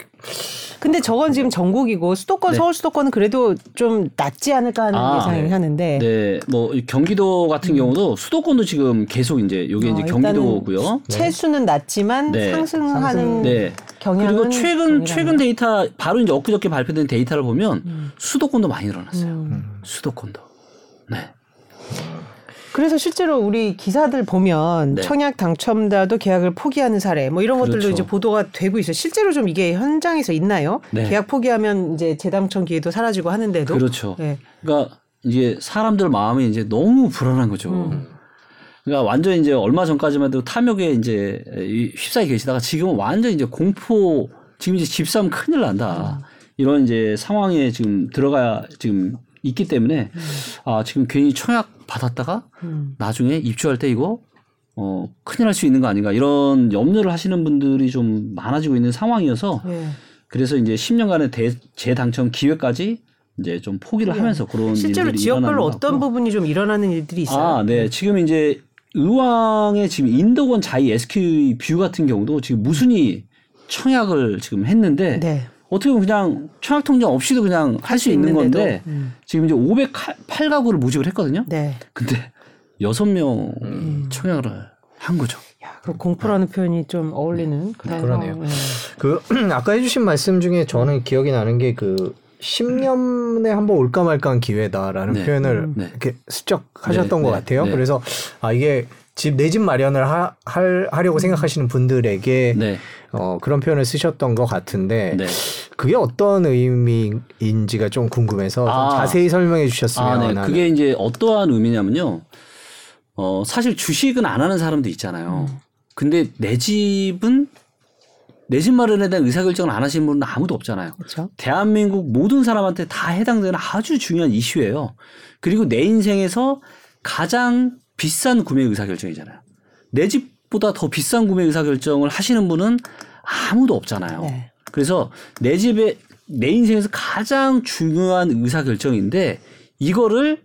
근데 저건 지금 전국이고 수도권 네. 서울 수도권은 그래도 좀 낫지 않을까 하는 아, 예상을 네. 하는데 네, 뭐 경기도 같은 경우도 수도권도 지금 계속 이제 요게 어, 이제 경기도고요. 채수는 낮지만 네. 상승하는 상승. 네. 경향은 그리고 최근 동일하네요. 최근 데이터 바로 이제 엊그저께 발표된 데이터를 보면 음. 수도권도 많이 늘어났어요. 수도권도. 네. 그래서 실제로 우리 기사들 보면 네. 청약 당첨자도 계약을 포기하는 사례 뭐 이런 것들도 그렇죠. 이제 보도가 되고 있어요. 실제로 좀 이게 현장에서 있나요? 네. 계약 포기하면 이제 재당첨 기회도 사라지고 하는데도 그렇죠. 네. 그러니까 이제 사람들 마음이 이제 너무 불안한 거죠. 음. 그러니까 완전 이제 얼마 전까지만 해도 탐욕에 이제 이 휩싸여 계시다가 지금은 완전 이제 공포 지금 이제 집 사면 큰일 난다. 이런 이제 상황에 지금 들어가 지금 있기 때문에 아 지금 괜히 청약 받았다가 음. 나중에 입주할 때 이거 어 큰일 날 수 있는 거 아닌가 이런 염려를 하시는 분들이 좀 많아지고 있는 상황이어서 네. 그래서 이제 10년간의 대, 재당첨 기회까지 이제 좀 포기를 하면서 그런 실제로 일들이 지역별로 어떤. 부분이 좀 일어나는 일들이 있어요? 아, 네. 지금 이제 의왕의 지금 인덕원 자이 SK 뷰 같은 경우도 지금 무순위 청약을 지금 했는데 네. 어떻게 보면 그냥 청약 통장 없이도 그냥 할 수 있는. 건데 음. 지금 이제 508가구를 모집을 했거든요. 네. 근데 여섯 명 음. 청약을 한 거죠. 야, 그 공포라는 표현이 좀 어울리는 그런 그러네요. 네. 그 아까 해주신 말씀 중에 저는 기억이 나는 게 그 10년에 한 번 올까 말까 한 기회다라는 네. 표현을 네. 이렇게 슬쩍 하셨던 네, 것 네, 같아요. 네. 그래서 아 이게 집 내 집 마련을 하, 할, 하려고 생각하시는 분들에게 네. 어, 그런 표현을 쓰셨던 것 같은데 네. 그게 어떤 의미인지가 좀 궁금해서 좀 아. 자세히 설명해 주셨으면 아, 네. 하는. 그게 이제 어떠한 의미냐면요. 어, 사실 주식은 안 하는 사람도 있잖아요. 음. 근데 내 집은 내 집 마련에 대한 의사결정을 안 하시는 분은 아무도 없잖아요. 그렇죠. 대한민국 모든 사람한테 다 해당되는 아주 중요한 이슈예요. 그리고 내 인생에서 가장 비싼 구매 의사결정이잖아요. 내 집보다 더 비싼 구매 의사결정을 하시는 분은 아무도 없잖아요. 네. 그래서 내 집에 내 인생에서 가장 중요한 의사결정인데 이거를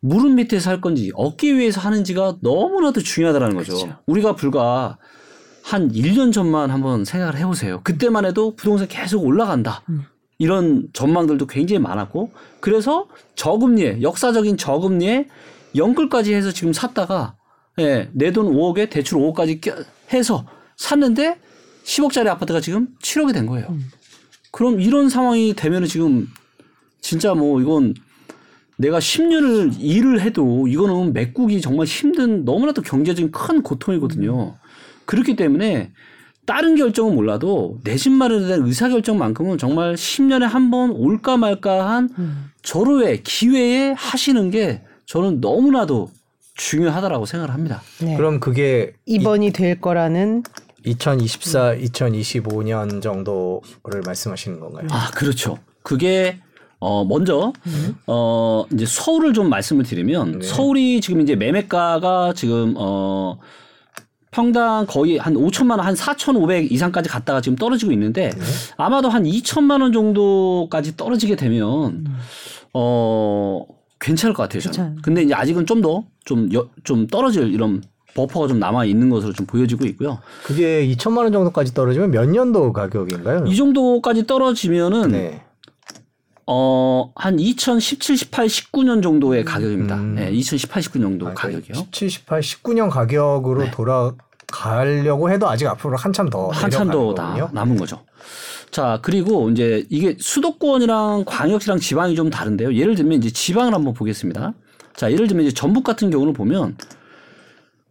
무릎 밑에서 할 건지 어깨 위에서 하는지가 너무나도 중요하다는 거죠. 그렇죠. 우리가 불과 한 1년 전만 한번 생각을 해보세요. 그때만 해도 부동산 계속 올라간다. 음. 이런 전망들도 굉장히 많았고 그래서 저금리에 역사적인 저금리에 연끌까지 해서 지금 샀다가 예, 내 돈 5억에 대출 5억까지 껴- 해서 샀는데 10억짜리 아파트가 지금 7억이 된 거예요. 음. 그럼 이런 상황이 되면은 지금 진짜 뭐 이건 내가 10년을 일을 해도 이거는 메꾸기 정말 힘든 너무나도 경제적인 큰 고통이거든요. 그렇기 때문에 다른 결정은 몰라도 내 집 마련에 대한 의사결정만큼은 정말 10년에 한 번 올까 말까한 음. 절호의 기회에 하시는 게 저는 너무나도 중요하다라고 생각을 합니다. 네. 그럼 그게 이번이 될 거라는 2024, 2025년 정도를 말씀하시는 건가요? 아, 그렇죠. 그게 어 먼저 어 이제 서울을 좀 말씀을 드리면 네. 서울이 지금 이제 매매가가 지금 어 평당 거의 한 5천만 원, 한 4,500 이상까지 갔다가 지금 떨어지고 있는데 네. 아마도 한 2천만 원 정도까지 떨어지게 되면 어 괜찮을 것 같아요. 저는. 괜찮아요. 근데 이제 아직은 좀더좀좀 떨어질 이런 버퍼가 좀 남아 있는 것으로 좀 보여지고 있고요. 그게 2천만 원 정도까지 떨어지면 몇 년도 가격인가요? 이 정도까지 떨어지면은 네. 어, 한 2017, 18, 19년 정도의 가격입니다. 음. 네, 2018, 19 정도 아, 가격이요. 17, 18, 19년 가격으로 돌아가려고 해도 아직 앞으로 한참 더 한참 더 나. 남은 거죠. 자, 그리고 이제 이게 수도권이랑 광역시랑 지방이 좀 다른데요. 예를 들면 이제 지방을 한번 보겠습니다. 자, 예를 들면 이제 전북 같은 경우는 보면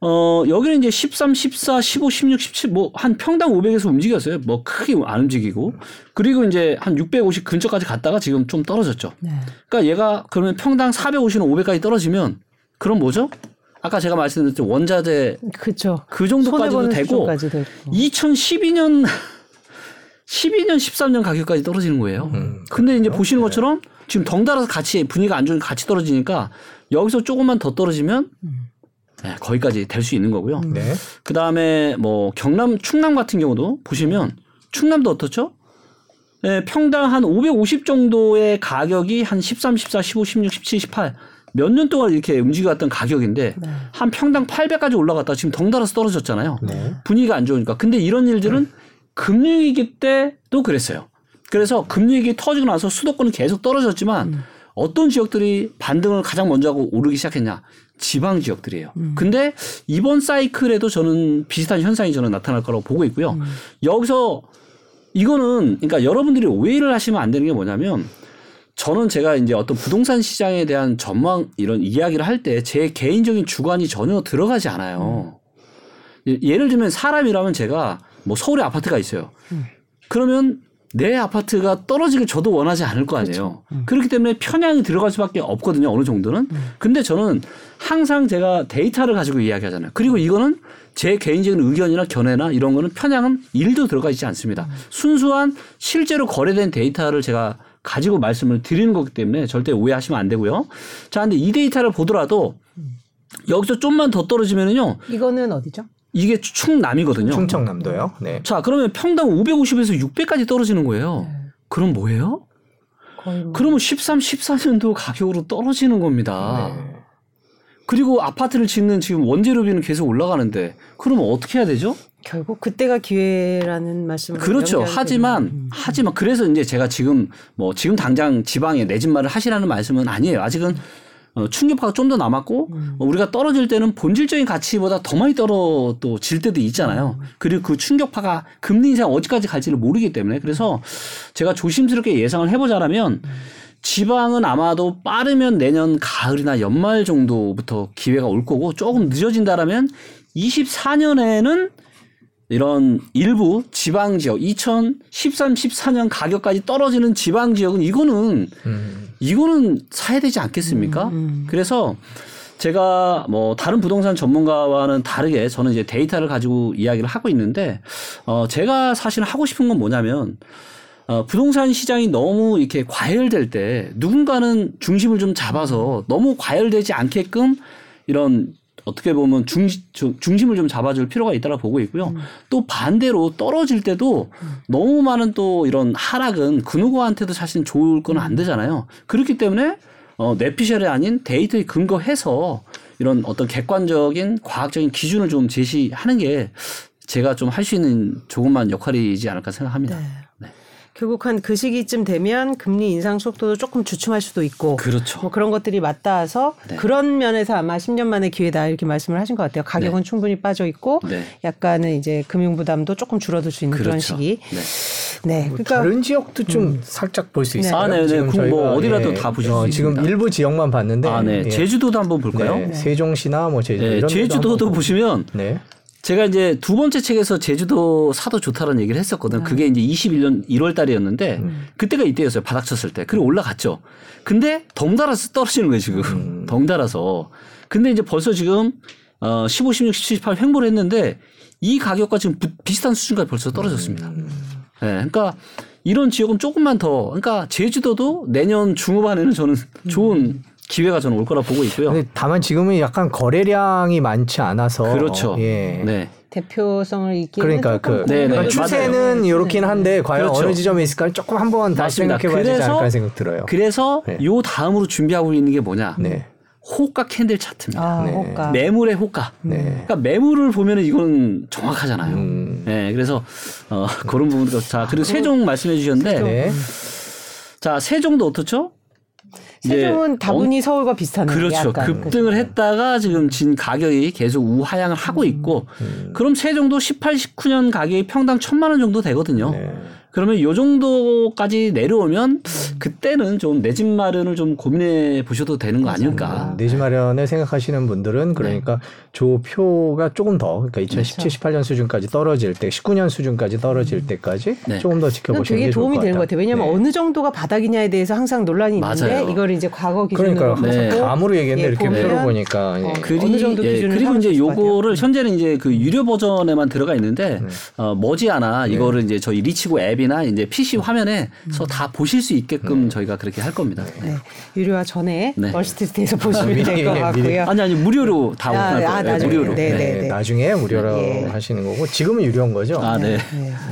어, 여기는 이제 13, 14, 15, 16, 17, 뭐, 한 평당 500에서 움직였어요. 뭐, 크게 안 움직이고. 그리고 이제 한 650 근처까지 갔다가 지금 좀 떨어졌죠. 네. 그러니까 얘가 그러면 평당 450은 500까지 떨어지면 그럼 뭐죠? 아까 제가 말씀드렸죠 원자재 그렇죠. 그 정도까지도 되고 되고. 2012년 12년 13년 가격까지 떨어지는 거예요. 음, 근데 이제 보시는 것처럼 지금 덩달아서 같이 분위기가 안 좋으니까 같이 떨어지니까 여기서 조금만 더 떨어지면 네, 거기까지 될 수 있는 거고요. 네. 그 다음에 뭐 경남, 충남 같은 경우도 보시면 충남도 어떻죠? 네, 평당 한 550 정도의 가격이 한 13, 14, 15, 16, 17, 18 몇 년 동안 이렇게 움직여왔던 가격인데 네. 한 평당 800까지 올라갔다 지금 덩달아서 떨어졌잖아요. 네. 분위기가 안 좋으니까. 근데 이런 일들은 금융위기 때도 그랬어요. 그래서 금융위기 터지고 나서 수도권은 계속 떨어졌지만 어떤 지역들이 반등을 가장 먼저 하고 오르기 시작했냐? 지방 지역들이에요. 근데 이번 사이클에도 저는 비슷한 현상이 저는 나타날 거라고 보고 있고요. 여기서 이거는 그러니까 여러분들이 오해를 하시면 안 되는 게 뭐냐면 저는 제가 이제 어떤 부동산 시장에 대한 전망 이런 이야기를 할 때 제 개인적인 주관이 전혀 들어가지 않아요. 예- 예를 들면 사람이라면 제가 뭐 서울에 아파트가 있어요. 그러면 내 아파트가 떨어지길 저도 원하지 않을 거 아니에요. 그렇기 때문에 편향이 들어갈 수밖에 없거든요. 어느 정도는. 근데 저는 항상 제가 데이터를 가지고 이야기하잖아요. 그리고 이거는 제 개인적인 의견이나 견해나 이런 거는 편향은 일도 들어가 있지 않습니다. 순수한 실제로 거래된 데이터를 제가 가지고 말씀을 드리는 거기 때문에 절대 오해하시면 안 되고요. 자, 근데 이 데이터를 보더라도 여기서 좀만 더 떨어지면은요. 이거는 어디죠? 이게 충남이거든요. 충청남도요. 네. 자, 그러면 평당 550에서 600까지 떨어지는 거예요. 그럼 뭐예요? 거의 뭐 그러면 13, 14년도 가격으로 떨어지는 겁니다. 네. 그리고 아파트를 짓는 지금 원재료비는 계속 올라가는데 그러면 어떻게 해야 되죠? 결국 그때가 기회라는 말씀을 그렇죠. 하지만 음. 하지만 그래서 이제 제가 지금 뭐 지금 당장 지방에 내집 말을 하시라는 말씀은 아니에요. 아직은 어, 충격파가 좀 더 남았고 음. 어, 우리가 떨어질 때는 본질적인 가치보다 더 많이 떨어 또 질 때도 있잖아요. 음. 그리고 그 충격파가 금리 인상 어디까지 갈지를 모르기 때문에 그래서 제가 조심스럽게 예상을 해보자라면 지방은 아마도 빠르면 내년 가을이나 연말 정도부터 기회가 올 거고 조금 늦어진다라면 24년에는 이런 일부 지방 지역 2013, 14년 가격까지 떨어지는 지방 지역은 이거는 음. 이거는 사야 되지 않겠습니까? 음, 음. 그래서 제가 뭐 다른 부동산 전문가와는 다르게 저는 이제 데이터를 가지고 이야기를 하고 있는데 어 제가 사실 하고 싶은 건 뭐냐면 어 부동산 시장이 너무 이렇게 과열될 때 누군가는 중심을 좀 잡아서 너무 과열되지 않게끔 이런 어떻게 보면 중, 중심을 좀 잡아줄 필요가 있다고 보고 있고요. 음. 또 반대로 떨어질 때도 음. 너무 많은 또 이런 하락은 그 누구한테도 사실 좋을 건 안 되잖아요. 그렇기 때문에 어, 뇌피셜이 아닌 데이터에 근거해서 이런 어떤 객관적인 과학적인 기준을 좀 제시하는 게 제가 좀 할 수 있는 조금만 역할이지 않을까 생각합니다. 네. 네. 결국 한 그 시기쯤 되면 금리 인상 속도도 조금 주춤할 수도 있고 그렇죠. 뭐 그런 것들이 맞닿아서 네. 그런 면에서 아마 10년 만의 기회다 이렇게 말씀을 하신 것 같아요. 가격은 네. 충분히 빠져 있고 네. 약간은 이제 금융 부담도 조금 줄어들 수 있는 그렇죠. 그런 시기. 네. 네. 뭐 그러니까 다른 지역도 좀 음. 살짝 볼 수 있어요. 아, 네, 네. 지금 뭐 어디라도 예. 다 보실 어, 수 지금 있습니다. 일부 지역만 봤는데 아, 네. 예. 제주도도 한번 볼까요? 네. 세종시나 뭐 제주도 네. 이런 제주도도 보시면 네. 제가 이제 두 번째 책에서 제주도 사도 좋다는 얘기를 했었거든요. 아. 그게 이제 21년 1월 달이었는데 음. 그때가 이때였어요. 바닥 쳤을 때. 그리고 올라갔죠. 근데 덩달아서 떨어지는 거예요, 지금. 음. 덩달아서. 근데 이제 벌써 지금 어 15, 16, 17, 18 횡보를 했는데 이 가격과 지금 비슷한 수준까지 벌써 떨어졌습니다. 음. 네, 그러니까 이런 지역은 조금만 더 그러니까 제주도도 내년 중후반에는 저는 좋은 음. 기회가 저는 올 거라 보고 있고요. 다만 지금은 약간 거래량이 많지 않아서 그렇죠. 예. 네. 대표성을 잊기 그러니까 그 네, 네. 추세는 이렇긴 한데 과연 그렇죠. 어느 지점에 있을까 조금 한번 다시 생각해 봐야 되지 않을까 생각 들어요. 그래서 네. 요 다음으로 준비하고 있는 게 뭐냐? 네. 호가 캔들 차트입니다. 아, 네. 호가. 매물의 호가. 네. 그러니까 매물을 보면은 이건 정확하잖아요. 음. 네, 그래서 어, 그런 부분도 자 그리고 세종 말씀해 주셨는데 네. 자 세종도 어떻죠? 세종은 다분히 어, 서울과 비슷하네요. 그렇죠. 약간. 급등을 그렇죠. 했다가 지금 진 가격이 계속 우하향을 하고 음. 있고 음. 그럼 세종도 18, 19년 가격이 평당 천만 원 정도 되거든요. 네. 그러면 요 정도까지 내려오면 그때는 좀 내 집 마련을 좀 고민해 보셔도 되는 거 아닐까. 내 집 마련을 생각하시는 분들은 그러니까 네. 조표가 조금 더 그러니까 2017, 그렇죠. 18년 수준까지 떨어질 때, 19년 수준까지 떨어질 음. 때까지 네. 조금 더 지켜보시는 게 도움이 되는 것 같아요. 왜냐하면 네. 어느 정도가 바닥이냐에 대해서 항상 논란이 있는데 맞아요. 이걸 이제 과거 기준으로 그러니까 네. 감으로 얘기했는데 예, 이렇게 표로 보니까 어, 예. 그리, 어느 정도 기준을 예, 그리고 이제 요거를 현재는 이제 그 유료 버전에만 들어가 있는데 네. 어, 머지않아 이거를 이제 저희 리치고 앱이 나 이제 PC 화면에서 음. 다 보실 수 있게끔 네. 저희가 그렇게 할 겁니다. 네. 유료화 전에 네. 월스트리트에서 보시면 될 것 같고요. 아니 아니 무료로 다 아, 오픈할 아, 거예요. 아, 무료로. 네, 네, 네. 나중에 무료로 예. 하시는 거고 지금은 유료인 거죠. 아, 네.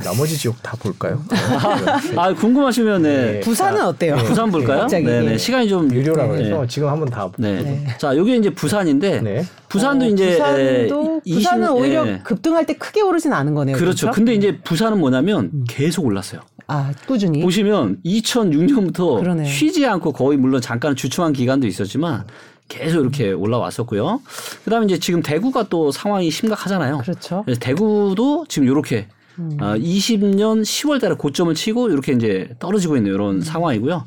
나머지 지역 다 볼까요? 아, 궁금하시면 네. 부산은 어때요? 부산 볼까요? 네, 네. 시간이 좀 유료라고 해서 지금 한번 다. 네. 자, 여기 이제 부산인데 부산도 어, 이제 부산도 20, 부산은 오히려 급등할 때 크게 오르진 않은 거네요. 그렇죠. 그렇죠? 근데 이제 부산은 뭐냐면 음. 계속 올랐어요. 아, 꾸준히. 보시면 2006년부터 그러네요. 쉬지 않고 거의 물론 잠깐 주춤한 기간도 있었지만 계속 이렇게 올라왔었고요. 그다음에 이제 지금 대구가 또 상황이 심각하잖아요. 그렇죠. 그래서 대구도 지금 이렇게 음. 어, 20년 10월 달에 고점을 치고 이렇게 이제 떨어지고 있는 이런 음. 상황이고요.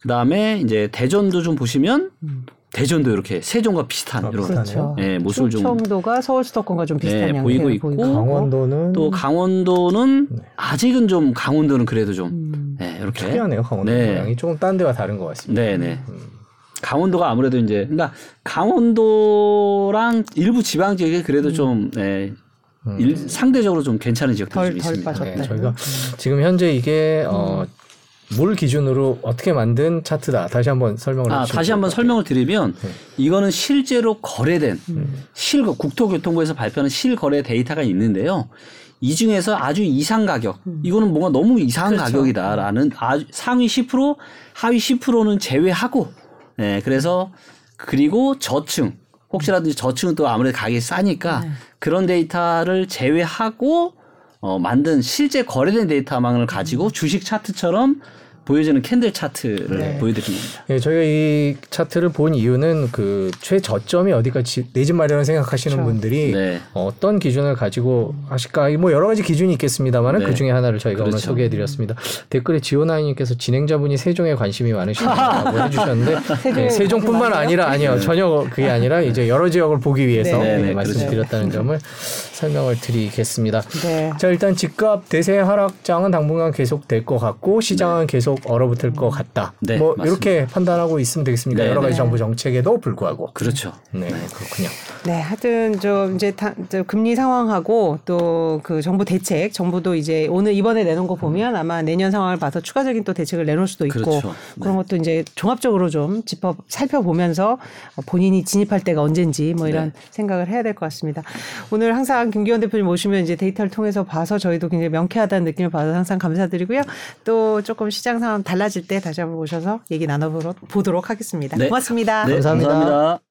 그다음에 이제 대전도 좀 보시면 음. 대전도 이렇게 세종과 비슷한 아, 이런 그렇죠. 네, 모습을 좀 청도가 서울 수도권과 좀 비슷한 네, 보이고 있고 보이고. 강원도는 또 강원도는 네. 아직은 좀 강원도는 그래도 좀 음. 네, 이렇게 특이하네요 강원도 네. 모양이 조금 딴 데와 다른 것 같습니다. 네, 네. 음. 강원도가 아무래도 이제 그러니까 강원도랑 일부 지방 지역에 그래도 음. 좀 네, 음. 일, 상대적으로 좀 괜찮은 지역들이 좀 있습니다. 네, 저희가 음. 지금 현재 이게 어, 뭘 기준으로 어떻게 만든 차트다. 다시 한번 설명을 아, 다시 한번 설명을 드리면 네. 이거는 실제로 거래된 음. 실 국토교통부에서 발표하는 실거래 데이터가 있는데요. 이 중에서 아주 이상 가격, 음. 이거는 뭔가 너무 이상한 그렇죠. 가격이다라는 아주 상위 10% 하위 10%는 제외하고 네, 그래서 그리고 저층 혹시라도 저층은 또 아무래도 가격이 싸니까 네. 그런 데이터를 제외하고 어, 만든 실제 거래된 데이터만을 가지고 주식 차트처럼 보여지는 캔들 차트를 네. 보여드립니다. 네, 저희가 이 차트를 본 이유는 그 최저점이 어디까지 내 집 마련을 생각하시는 그렇죠. 분들이 네. 어떤 기준을 가지고 하실까? 뭐 여러 가지 기준이 있겠습니다만은 네. 그 중에 하나를 저희가 그렇죠. 오늘 소개해드렸습니다. 댓글에 지오나이님께서 진행자분이 세종에 관심이 많으시다고 해주셨는데 네, 세종뿐만 아니라 아니요 전혀 그게 아니라 이제 여러 지역을 보기 위해서 네. 네, 말씀드렸다는 점을 설명을 드리겠습니다. 자 일단 집값 대세 하락장은 당분간 계속 될 것 같고 시장은 계속 계속 얼어붙을 것 같다. 네, 뭐 맞습니다. 이렇게 판단하고 있으면 되겠습니까? 네, 여러 가지 네. 정부 정책에도 불구하고. 그렇죠. 네, 그렇군요. 네, 하여튼 저 이제 다, 저 금리 상황하고 또 그 정부 대책, 정부도 이제 오늘 이번에 내놓은 거 보면 아마 내년 상황을 봐서 추가적인 또 대책을 내놓을 수도 있고 그렇죠. 그런 것도 이제 종합적으로 좀 짚어 살펴보면서 본인이 진입할 때가 언젠지 뭐 이런 생각을 해야 될 것 같습니다. 오늘 항상 김기현 대표님 모시면 이제 데이터를 통해서 봐서 저희도 굉장히 명쾌하다는 느낌을 받아서 항상 감사드리고요. 또 조금 시장 상황 달라질 때 다시 한번 모셔서 얘기 나눠보도록 하겠습니다. 네. 고맙습니다. 네, 감사합니다. 감사합니다.